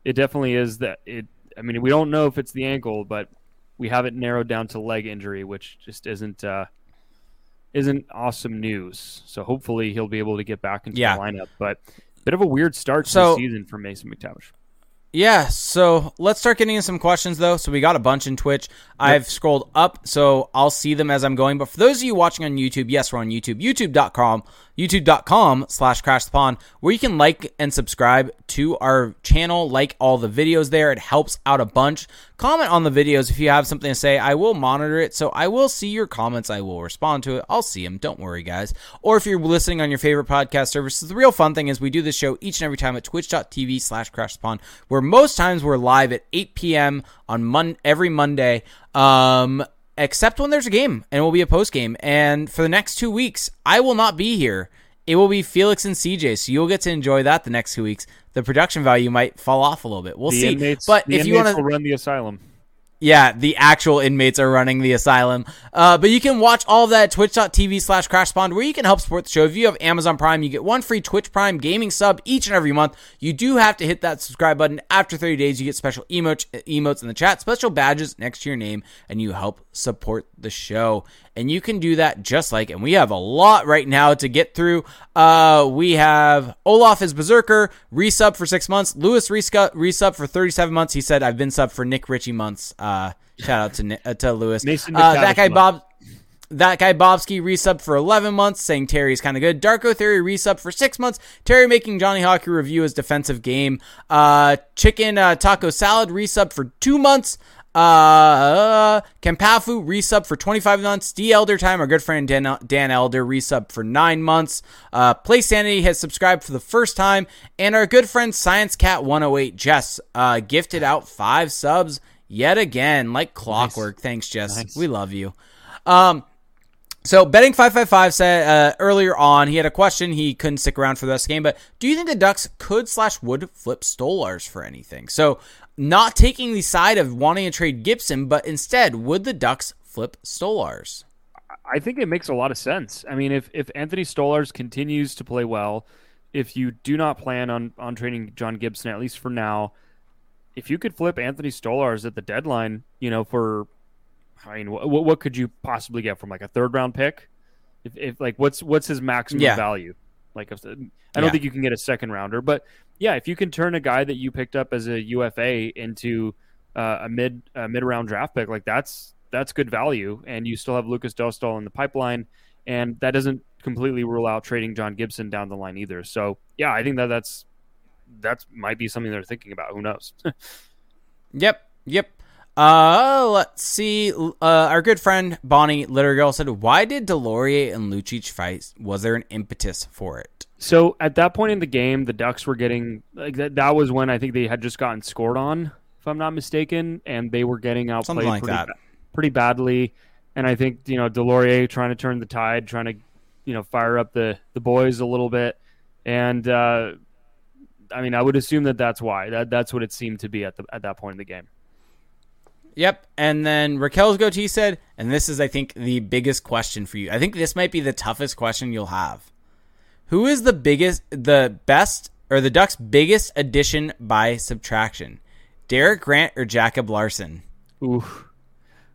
it definitely is that it. I mean, we don't know if it's the ankle, but we have it narrowed down to leg injury, which just isn't uh, isn't awesome news. So hopefully he'll be able to get back into yeah. the lineup. But bit of a weird start to so, the season for Mason McTavish.
Yeah, so let's start getting into some questions though. So we got a bunch in Twitch. Yep. I've scrolled up, so I'll see them as I'm going. But for those of you watching on YouTube, yes, we're on YouTube, youtube.com youtube.com slash crash the pond where you can like and subscribe to our channel like all the videos there. It helps out a bunch. Comment on the videos if you have something to say. I will monitor it so i will see your comments. I will respond to it. I'll see them don't worry guys. Or if you're listening on your favorite podcast services the real fun thing is we do this show each and every time at twitch.tv slash crash the pond where most times we're live at 8 p.m on mon- every monday. Um except when there's a game and it will be a post game. And for the next two weeks, I will not be here. It will be Felix and CJ, so you'll get to enjoy that the next two weeks. The production value might fall off a little bit. We'll
the
see.
Inmates,
but
if
you want
to run the asylum,
yeah, the actual inmates are running the asylum. Uh, but you can watch all of that at twitch.tv slash crashpond where you can help support the show. If you have Amazon Prime, you get one free Twitch Prime gaming sub each and every month. You do have to hit that subscribe button. After 30 days, you get special emotes, emotes in the chat, special badges next to your name, and you help support the show and you can do that just like and we have a lot right now to get through uh we have olaf is berserker resub for six months lewis resub for 37 months he said i've been sub for nick ritchie months uh shout out to uh, to lewis uh, that guy bob that guy Bobsky resub for 11 months, saying Terry's kind of good. Darko Theory resub for 6 months. Terry making Johnny Hockey review his defensive game. Uh, Chicken uh, Taco Salad resub for 2 months. Uh, Kampafu resub for 25 months. D Elder Time, our good friend Dan, Dan Elder, resub for 9 months. Uh, Play Sanity has subscribed for the first time. And our good friend Science Cat 108 Jess uh, gifted out 5 subs yet again, like clockwork. Nice. Thanks, Jess. Nice. We love you. Um, so betting five five five said uh, earlier on he had a question. He couldn't stick around for the rest of the game, but do you think the Ducks could slash would flip Stolarz for anything? So not taking the side of wanting to trade Gibson, but instead, would the Ducks flip Stolarz?
I think it makes a lot of sense. I mean, if if Anthony Stolarz continues to play well, if you do not plan on on trading John Gibson at least for now, if you could flip Anthony Stolarz at the deadline, you know, for I mean, what what could you possibly get from like a third round pick? If, if like what's what's his maximum yeah. value? Like if, I don't yeah. think you can get a second rounder, but yeah, if you can turn a guy that you picked up as a UFA into uh, a mid a mid round draft pick, like that's that's good value, and you still have Lukas Dostal in the pipeline, and that doesn't completely rule out trading John Gibson down the line either. So yeah, I think that that's that might be something they're thinking about. Who knows? <laughs>
yep, yep. Uh, let's see. Uh, our good friend Bonnie Littergirl said, "Why did Deslauriers and Lucic fight? Was there an impetus for it?"
So at that point in the game, the Ducks were getting like that. That was when I think they had just gotten scored on, if I'm not mistaken, and they were getting outplayed
like
pretty,
that.
pretty badly. And I think you know Deslauriers trying to turn the tide, trying to you know fire up the the boys a little bit, and uh, I mean I would assume that that's why that that's what it seemed to be at the at that point in the game.
Yep. And then Rakell's goatee said, and this is, I think, the biggest question for you. I think this might be the toughest question you'll have. Who is the biggest, the best, or the Ducks' biggest addition by subtraction? Derek Grant or Jacob Larsson?
Ooh,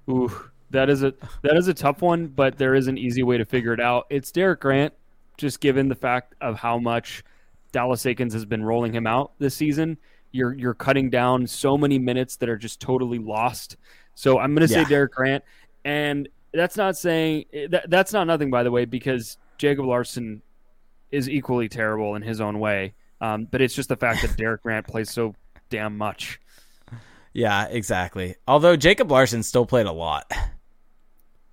ooh, that is a that is a tough one, but there is an easy way to figure it out. It's Derek Grant, just given the fact of how much Dallas Eakins has been rolling him out this season. You're you're cutting down so many minutes that are just totally lost. So I'm going to say
Yeah.
Derek Grant, and that's not saying that, that's not nothing by the way, because Jacob Larsson is equally terrible in his own way. Um, but it's just the fact that Derek <laughs> Grant plays so damn much.
Yeah, exactly. Although Jacob Larsson still played a lot.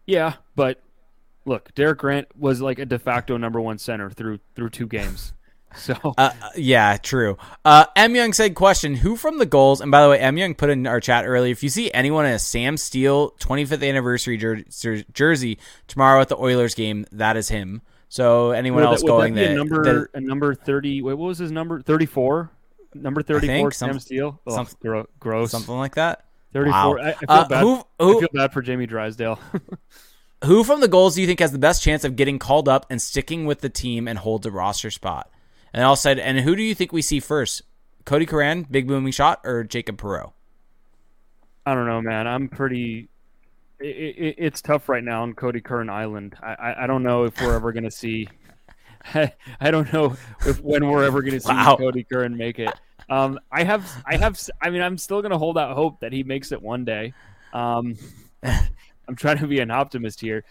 Yeah, but look, Derek Grant was like a de facto number one center through through two games. <laughs> So
Uh, yeah, true. Uh, M Young said, "Question: Who from the Gulls?" And by the way, M Young put in our chat earlier. If you see anyone in a Sam Steel 25th anniversary jer- jer- jersey tomorrow at the Oilers game, that is him. So anyone
would
else
that,
going
that be number
that-
a number thirty? Wait, what was his number? Thirty four. Number thirty four. Sam
some-
Steel. Oh,
some-
gro- gross.
something like that?
Thirty
Wow.
I, I feel
Uh,
bad.
who-
I feel bad for Jamie Drysdale. <laughs>
Who from the Gulls do you think has the best chance of getting called up and sticking with the team and holds a roster spot? And all said, and who do you think we see first? Kodie Curran, big booming shot, or Jacob Perreault?
I don't know, man. I'm pretty. It, it, it's tough right now on Kodie Curran Island. I, I, I don't know if we're ever going to see. <laughs> I don't know if when we're ever going to see
Wow.
Kodie Curran make it. Um, I have, I have, I mean, I'm still going to hold out hope that he makes it one day. Um, <laughs> I'm trying to be an optimist here.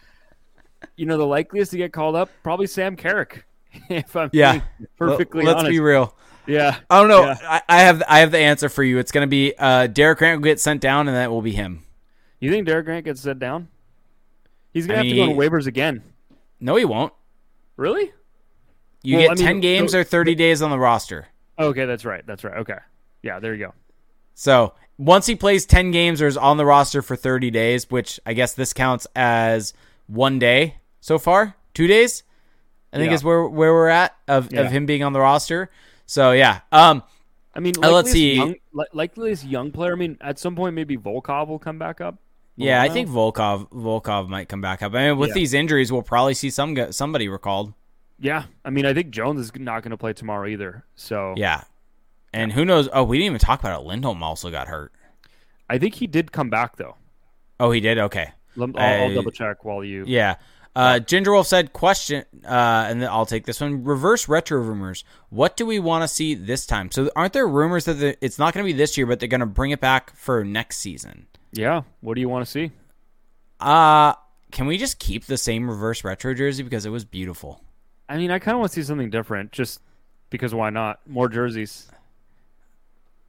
You know, the likeliest to get called up probably Sam Carrick. <laughs> If I'm
Yeah.
perfectly
Let's
honest,
be real.
yeah.
I don't know.
Yeah.
I, I have I have the answer for you. It's going to be uh, Derek Grant will get sent down, and that will be him.
You think Derek Grant gets sent down? He's going to have to go
mean-
on waivers again.
No, he won't.
Really?
You
Well,
get
I mean,
ten games
so-
or thirty days on the roster.
Okay, that's right. That's right. Okay. Yeah, there you go.
So once he plays ten games or is on the roster for thirty days, which I guess this counts as one day so far, two days. I think
Yeah.
is where where we're at of,
Yeah.
of him being on the roster. So yeah, um,
I mean,
Uh, let's see.
Young, li- likeliest young player. I mean, at some point, maybe Volkov will come back up.
yeah, I think Volkov Volkov might come back up. I mean, with
Yeah.
these injuries, we'll probably see some somebody recalled.
Yeah, I mean, I think Jones is not going to play tomorrow either. So
Yeah, and who knows? Oh, we didn't even talk about it. Lindholm also got hurt.
I think he did come back though.
Oh, he did. Okay.
I'll, I'll double check while you.
Yeah. Uh, Ginger Wolf said, question, uh, and then I'll take this one. Reverse retro rumors. What do we want to see this time? So, aren't there rumors that the, it's not going to be this year, but they're going to bring it back for next season?
Yeah. What do you want to see?
Uh, can we just keep the same reverse retro jersey because it was beautiful?
I mean, I kind of want to see something different, just because why not? More jerseys.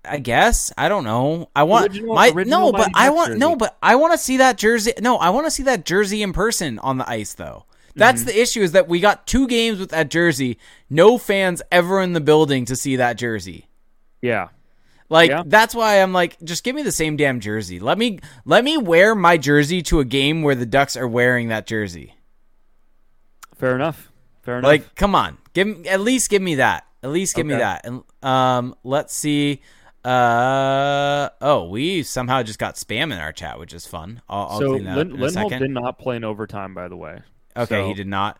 I guess I don't know. I want
Original-
my
original
no, but I want no, but I want to see that jersey. No, I want to see that jersey in person on the ice, though. That's
Mm-hmm.
the issue is that we got two games with that jersey. No fans ever in the building to see that jersey.
Yeah.
Like
Yeah.
that's why I'm like, just give me the same damn jersey. Let me let me wear my jersey to a game where the Ducks are wearing that jersey.
Fair enough. Fair enough.
Like, come on, give me- at least give me that. At least give me that. And um, let's see. Uh oh, we somehow just got spam in our chat, which is fun. I'll, I'll
so
clean that
Lin-
up in a
Lindholm did not play in overtime, by the way.
Okay,
So-
he did not.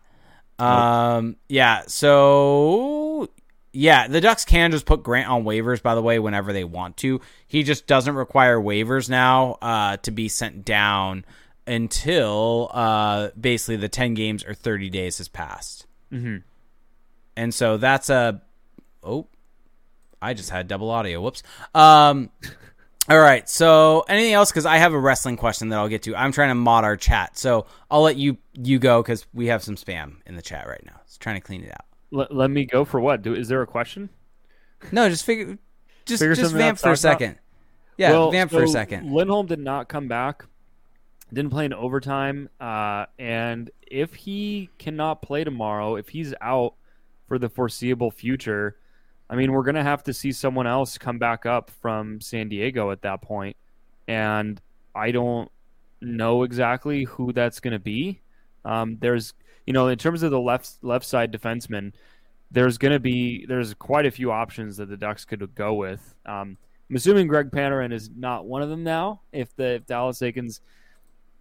Um, yeah. So yeah, the Ducks can just put Grant on waivers. By the way, whenever they want to, he just doesn't require waivers now uh, to be sent down until uh, basically the ten games or thirty days has passed.
Mm-hmm.
And so that's a oh, I just had double audio. Whoops. Um. All right. So anything else? Because I have a wrestling question that I'll get to. I'm trying to mod our chat, so I'll let you you go because we have some spam in the chat right now. It's trying to clean it out.
Let, let me go for what? Do, is there a question?
No, just figure, just
Figure
just vamp for a
talk about?
second. Yeah,
Well,
vamp for a second.
Lindholm did not come back. Didn't play in overtime. Uh, and if he cannot play tomorrow, if he's out for the foreseeable future, I mean, we're going to have to see someone else come back up from San Diego at that point. And I don't know exactly who that's going to be. Um, there's, you know, in terms of the left left side defenseman, there's going to be there's quite a few options that the Ducks could go with. Um, I'm assuming Greg Pateryn is not one of them now. If the if Dallas Eakins'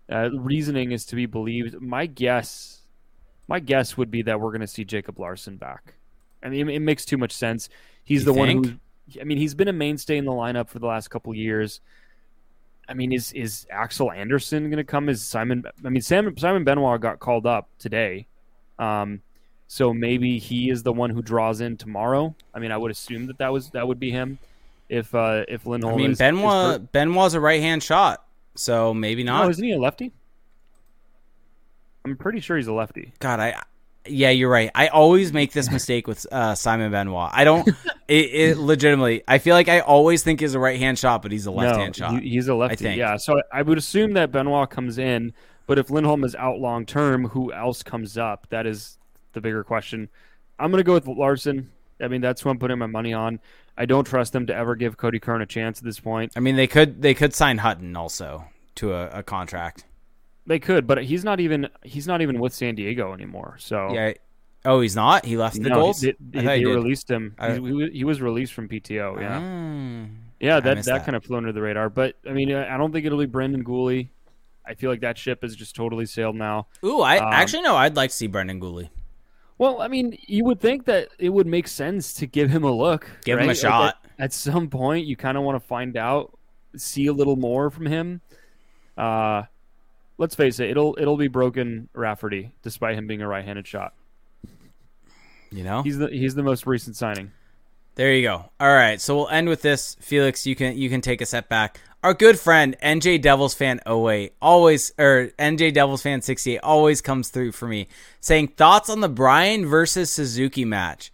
uh, reasoning is to be believed, my guess, my guess would be that we're going to see Jacob Larsson back. I mean, it, makes too much sense. He's
You
the one who, I mean, he's been a mainstay in the lineup for the last couple years. I mean, is is Axel Andersson going to come? Is Simon? I mean, Simon Simon Benoit got called up today, um, so maybe he is the one who draws in tomorrow. I mean, I would assume that that was that would be him. If uh, if Lindholm,
I mean,
is,
Benoit
is.
Benoit's a right hand shot, so maybe
no,
not.
isn't he a lefty? I'm pretty sure he's a lefty.
God, I yeah, you're right. I always make this <laughs> mistake with uh, Simon Benoit. I don't. it, it <laughs> legitimately. I feel like I always think he's a right hand shot, but he's a left hand
no,
shot.
he's a lefty.
think.
Yeah, so I would assume that Benoit comes in, but if Lindholm is out long term, who else comes up? That is the bigger question. I'm gonna go with Larsson. I mean, that's who I'm putting my money on. I don't trust them to ever give Kodie Curran a chance at this point.
I mean, they could they could sign Hutton also to a, a contract.
They could, but he's not even he's not even with San Diego anymore. So
Yeah. Oh, he's not. He left the
no,
Gulls.
They,
I
they,
he
they released him.
I-
he, was- he was released from PTO. Yeah,
Ah.
yeah. That, that
that.
kind of flew under the radar. But I mean, I don't think it'll be Brendan Guhle. I feel like that ship has just totally sailed now.
Ooh, I
Um,
actually no. I'd like to see Brendan Guhle.
Well, I mean, you would think that it would make sense to give him a look.
Give him a
right? Like,
shot.
at, at some point, you kind of want to find out, see a little more from him. Uh, let's face it, it'll it'll be Brogan Rafferty, despite him being a right-handed shot.
You know.
He's the he's the most recent signing.
There you go. All right, so we'll end with this. Felix, you can you can take a step back. Our good friend NJ Devils fan 08 always or NJ Devils fan 68 always comes through for me saying thoughts on the Brian versus Suzuki match.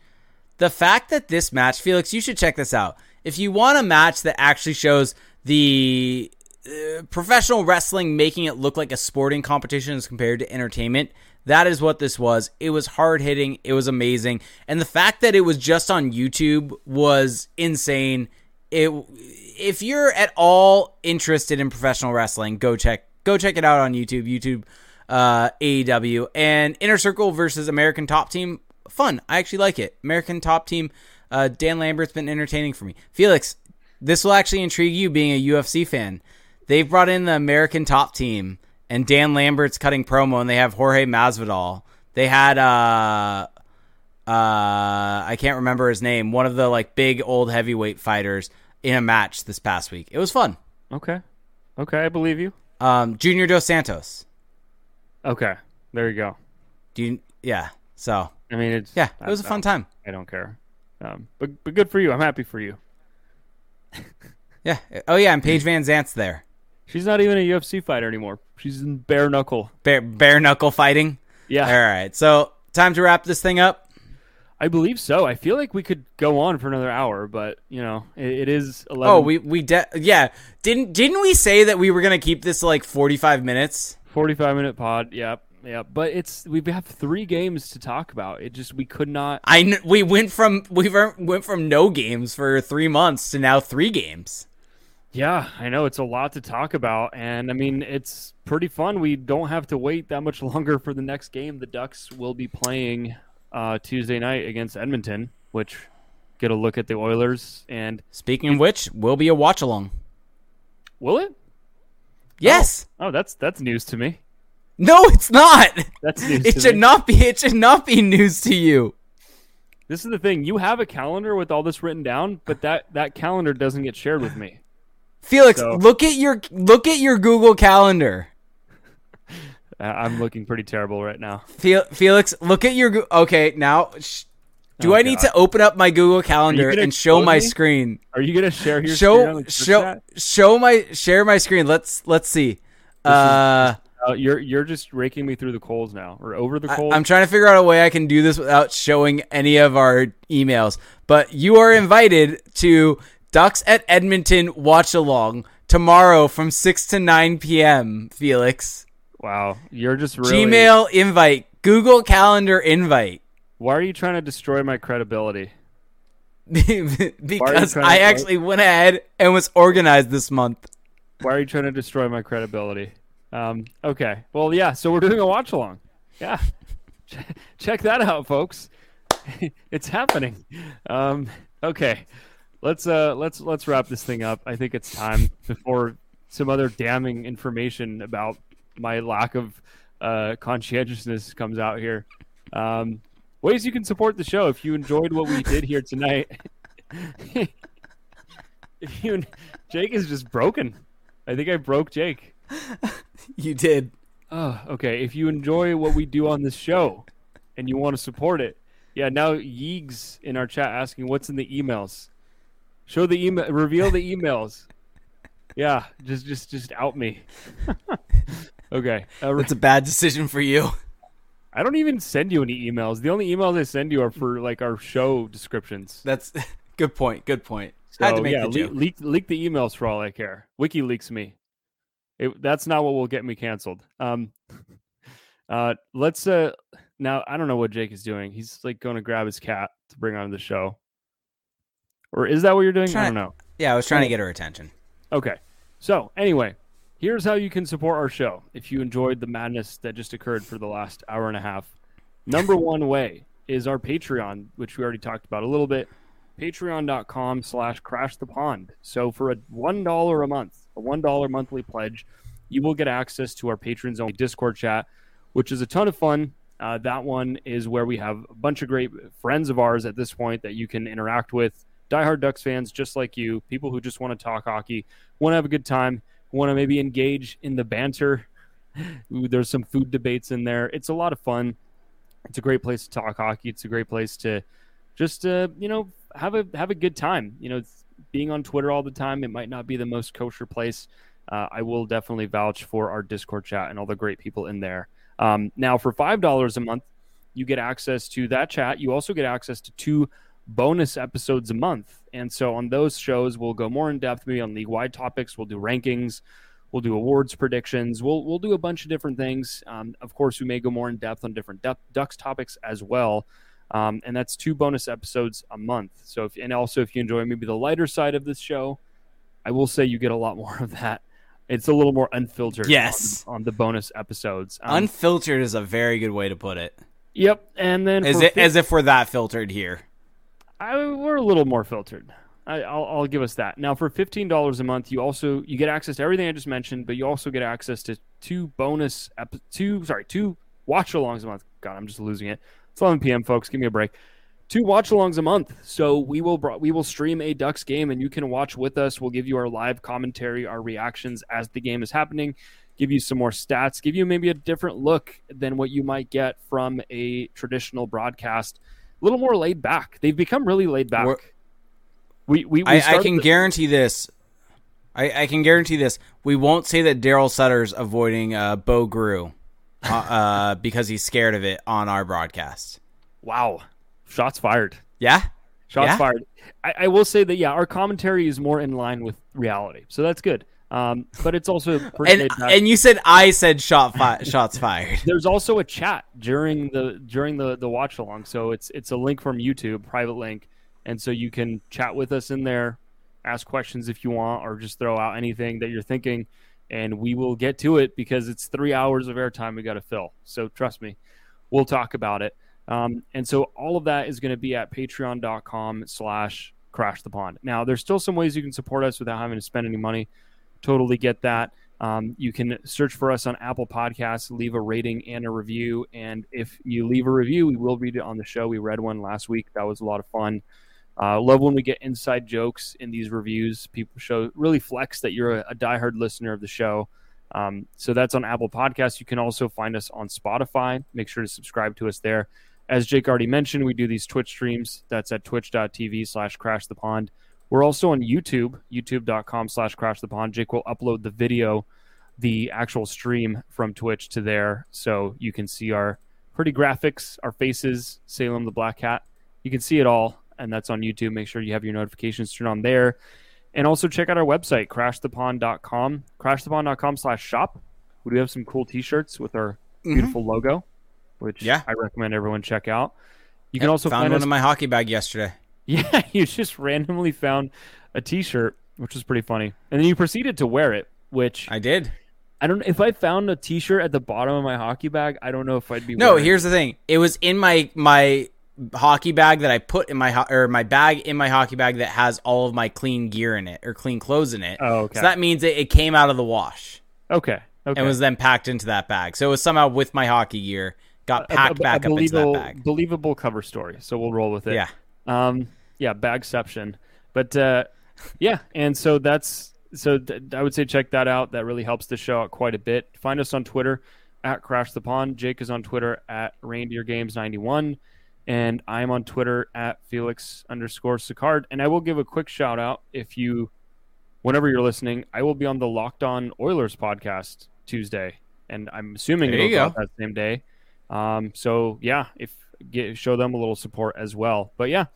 The fact that this match, Felix, you should check this out. If you want a match that actually shows the uh, professional wrestling making it look like a sporting competition as compared to entertainment, that is what this was. It was hard hitting. It was amazing. And the fact that it was just on YouTube was insane. It if you're at all interested in professional wrestling, go check go check it out on YouTube. YouTube uh, AEW and Inner Circle versus American Top Team. Fun. I actually like it. American Top Team. Uh, Dan Lambert's been entertaining for me. Felix, this will actually intrigue you being a UFC fan. They've brought in the American Top Team, and Dan Lambert's cutting promo, and they have Jorge Masvidal. They had uh, uh, I can't remember his name. One of the like big old heavyweight fighters in a match this past week. It was fun.
Okay, okay, I believe you.
Um, Junior Dos Santos.
Okay, there you go.
Do you? Yeah. So
I mean, it's
yeah, it was a fun time.
I don't care, um, but but good for you. I'm happy for you. <laughs>
Yeah. Oh yeah, and Paige VanZant's there.
She's not even a UFC fighter anymore. She's in bare knuckle.
Bare, bare knuckle fighting.
Yeah,
All right. So time to wrap this thing up.
I believe so. I feel like we could go on for another hour, but you know, it, it is eleven.
Oh, we we de- yeah. Didn't didn't we say that we were gonna keep this like forty five minutes?
forty-five minute pod. Yep, yep. But it's we have three games to talk about. It just we could not.
I we went from we went from no games for three months to now three games.
Yeah, I know it's a lot to talk about, and I mean it's pretty fun. We don't have to wait that much <laughs> longer for the next game. The Ducks will be playing uh, Tuesday night against Edmonton, which get a look at the Oilers. And
Speaking of which, will be a watch along.
will it?
Yes.
Oh, that's that's news to me.
No, it's not.
That's news.
It
to
should
me.
not be. It should not be news to you.
This is the thing. You have a calendar with all this written down, but that that calendar doesn't get shared with me.
Felix,
So-
look at your look at your Google Calendar. <laughs>
I'm looking pretty terrible right now.
Felix, look at your. Okay, now. Sh- do
Oh,
I need to open up my Google Calendar and show my
me?
screen?
Are you gonna share your
show show
chat?
show my share my screen. Let's let's see. Uh,
Uh, you're you're just raking me through the coals now, or over the
I,
coals.
I'm trying to figure out a way I can do this without showing any of our emails. But you are invited to Ducks at Edmonton watch along tomorrow from six to nine p.m. Felix,
wow, you're just really.
Gmail invite, Google Calendar invite.
Why are you trying to destroy my credibility? <laughs>
because I actually went ahead and was organized this month.
Why are you trying to destroy my credibility? Um, okay, well, yeah. So we're doing a watch along. Yeah, <laughs> check that out, folks. <laughs> it's happening. Um, okay, let's uh let's let's wrap this thing up. I think it's time before some other damning information about my lack of uh, conscientiousness comes out here. Um, ways you can support the show if you enjoyed what we did here tonight. if <laughs> you, Jake is just broken. I think I broke Jake.
you did.
Oh, okay. If you enjoy what we do on this show and you want to support it, yeah. Now Yeegs in our chat asking what's in the emails. Show the email. Reveal the emails. Yeah, just just just out me. <laughs> okay.
Uh, That's a bad decision for you.
I don't even send you any emails. The only emails I send you are for like our show descriptions.
That's <laughs> good point. Good point.
So, yeah, le- leak leak the emails for all I care. WikiLeaks me. It, that's not what will get me canceled. Um, <laughs> uh, let's uh now I don't know what Jake is doing. He's like going to grab his cat to bring on the show. Or is that what you're doing?
Trying,
I don't know.
Yeah, I was trying to get her attention.
Okay. So, anyway, here's how you can support our show if you enjoyed the madness that just occurred for the last hour and a half. Number one way is our Patreon, which we already talked about a little bit. Patreon.com slash crash the pond. So for a $1 a month, a $1 monthly pledge, you will get access to our patrons only Discord chat, which is a ton of fun. Uh, that one is where we have a bunch of great friends of ours at this point that you can interact with diehard Ducks fans just like you, people who just want to talk hockey, want to have a good time, want to maybe engage in the banter. There's some food debates in there. It's a lot of fun. It's a great place to talk hockey. It's a great place to just uh, you know have a have a good time. You know, being on Twitter all the time, it might not be the most kosher place. Uh, I will definitely vouch for our Discord chat and all the great people in there. Um, now, for five dollars a month, you get access to that chat. You also get access to two bonus episodes a month. And so on those shows, we'll go more in depth, maybe on league wide topics. We'll do rankings, we'll do awards predictions, we'll we'll do a bunch of different things. Um, of course, we may go more in depth on different Ducks topics as well. Um, and that's two bonus episodes a month. So if and also if you enjoy maybe the lighter side of this show, I will say you get a lot <laughs> more of that. It's a little more unfiltered.
Yes,
on, on the bonus episodes.
Um, unfiltered is a very good way to put it.
Yep, and then
as, it, as if we're that filtered here.
I, we're a little more filtered. I, will I'll give us that. Now for fifteen dollars a month, you also you get access to everything I just mentioned, but you also get access to two bonus ep- two sorry two watch alongs a month. God, I'm just losing it. It's 11 p.m. folks. Give me a break. Two watch alongs a month. So we will we will stream a Ducks game, and you can watch with us. We'll give you our live commentary, our reactions as the game is happening. Give you some more stats. Give you maybe a different look than what you might get from a traditional broadcast a little more laid back. They've become really laid back. We're,
we we, we I, I, can the- guarantee this. I, I, can guarantee this. We won't say that Daryl Sutter's avoiding uh, Bo Groulx uh, <laughs> uh, because he's scared of it on our broadcast.
Wow, shots fired.
Yeah,
shots
yeah?
fired. I, I will say that yeah, our commentary is more in line with reality, so that's good. Um, but it's also
and, and you said I said shot fi- <laughs> shots fired.
There's also a chat during the during the the watch along, so it's it's a link from YouTube, private link, and so you can chat with us in there, ask questions if you want, or just throw out anything that you're thinking, and we will get to it because it's three hours of airtime we got to fill. So trust me, we'll talk about it. Um, and so all of that is going to be at Patreon.com/slash Crash the Pond. Now, there's still some ways you can support us without having to spend any money totally get that. Um, you can search for us on Apple Podcasts, leave a rating and a review. And if you leave a review, we will read it on the show. We read one last week. That was a lot of fun. Uh, love when we get inside jokes in these reviews. People show really flex that you're a, a diehard listener of the show. Um, so that's on Apple Podcasts. You can also find us on Spotify. Make sure to subscribe to us there. As Jake already mentioned, we do these Twitch streams. That's at twitch.tv slash crash the pond. We're also on YouTube, youtube.com slash crash the pond. Jake will upload the video, the actual stream from Twitch to there. So you can see our pretty graphics, our faces, Salem the Black Cat. You can see it all, and that's on YouTube. Make sure you have your notifications turned on there. And also check out our website, crashthepond.com, crashthepond.com slash shop. We do have some cool t shirts with our mm-hmm. beautiful mm-hmm. logo, which yeah. I recommend everyone check out.
You can also found find one us- in my hockey bag yesterday.
Yeah, <laughs> you just randomly found a T-shirt, which was pretty funny, and then you proceeded to wear it, which
I did.
I don't. If I found a T-shirt at the bottom of my hockey bag, I don't know if I'd be.
No, here's it. the thing. It was in my my hockey bag that I put in my ho- or my bag in my hockey bag that has all of my clean gear in it or clean clothes in it.
Oh, okay.
So that means it, it came out of the wash
Okay. Okay.
and was then packed into that bag. So it was somehow with my hockey gear, got
A-
packed
a,
back
a
up into that bag.
believable cover story. So we'll roll with it.
Yeah.
Um. Yeah. Bagception. But uh, yeah. And so that's so th- I would say check that out. That really helps the show out quite a bit. Find us on Twitter at Crash the Pond. Jake is on Twitter at Reindeer Games ninety one. And I'm on Twitter at Felix underscore Sicard. And I will give a quick shout out if you, whenever you're listening, I will be on the Locked On Oilers podcast Tuesday. And I'm assuming
There
it'll go
go.
out that same day. Um, so yeah, if get, show them a little support as well. But yeah,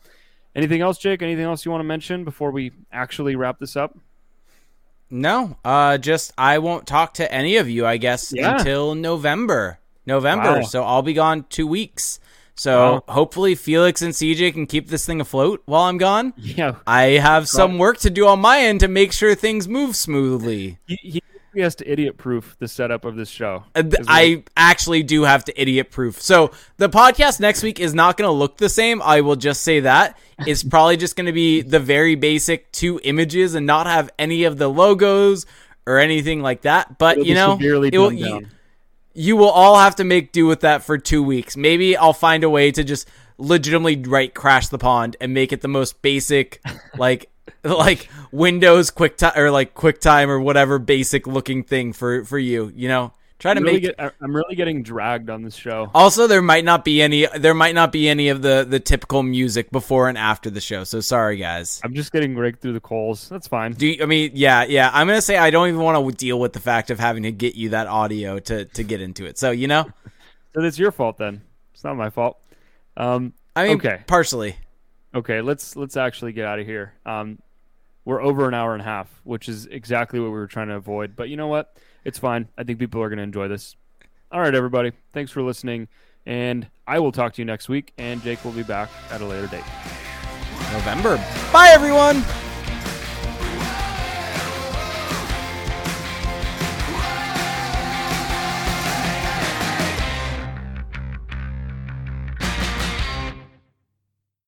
anything else, Jake? Anything else you want to mention before we actually wrap this up?
No, uh, just I won't talk to any of you, I guess,
Yeah.
until November. November.
Wow.
So I'll be gone two weeks. So
Wow.
hopefully Felix and CJ can keep this thing afloat while I'm gone.
Yeah,
I have some work to do on my end to make sure things move smoothly.
he, he he has to idiot proof the setup of this show.
Uh, I actually do have to idiot proof. So the podcast next week is not going to look the same. I will just say that. It's <laughs> probably just going to be the very basic two images and not have any of the logos or anything like that. But
It'll
you know, it will- you will all have to make do with that for two weeks. Maybe I'll find a way to just legitimately right crash the pond and make it the most basic, <laughs> like <laughs> like Windows quick time or like QuickTime or whatever basic looking thing for for you. You know, try to
I'm really,
make.
get, I'm really getting dragged on this show.
also, there might not be any. There might not be any of the the typical music before and after the show. So sorry, guys.
I'm just getting raked through the coals. That's fine.
Do you, I mean yeah yeah? I'm gonna say I don't even want to deal with the fact of having to get you that audio to to get into it. So you know, <laughs>
So that's your fault then. It's not my fault. Um,
I mean,
Okay.
partially.
Okay, let's let's actually get out of here. Um, we're over an hour and a half, which is exactly what we were trying to avoid. But you know what? It's fine. I think people are going to enjoy this. All right, everybody. Thanks for listening, and I will talk to you next week. And Jake will be back at a later date.
November. Bye, everyone.